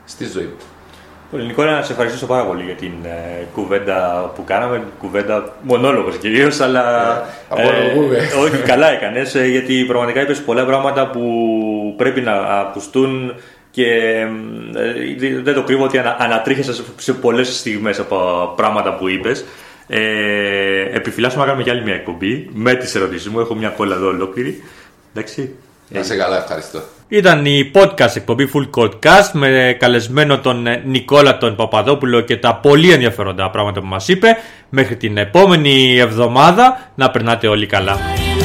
στη ζωή μου. Λοιπόν, Νικόλα, να σε ευχαριστήσω πάρα πολύ για την ε, κουβέντα που κάναμε. Κουβέντα, μονόλογος κυρίως, αλλά. Ε, απολογούμε. όχι, καλά έκανες, γιατί πραγματικά είπες πολλά πράγματα που πρέπει να ακουστούν και ε, δεν το κρύβω ότι ανα, ανατρίχεσαι σε, σε πολλές στιγμές από πράγματα που είπες. Ε, επιφυλάσσουμε να κάνουμε κι άλλη μια εκπομπή με τις ερωτήσεις μου. Έχω μια κόλλα εδώ ολόκληρη. Εντάξει. Να σε καλά, ευχαριστώ. Ήταν η podcast εκπομπή Full Codecast με καλεσμένο τον ε, Νικόλα τον Παπαδόπουλο και τα πολύ ενδιαφέροντα πράγματα που μας είπε. Μέχρι την επόμενη εβδομάδα να περνάτε όλοι καλά. But in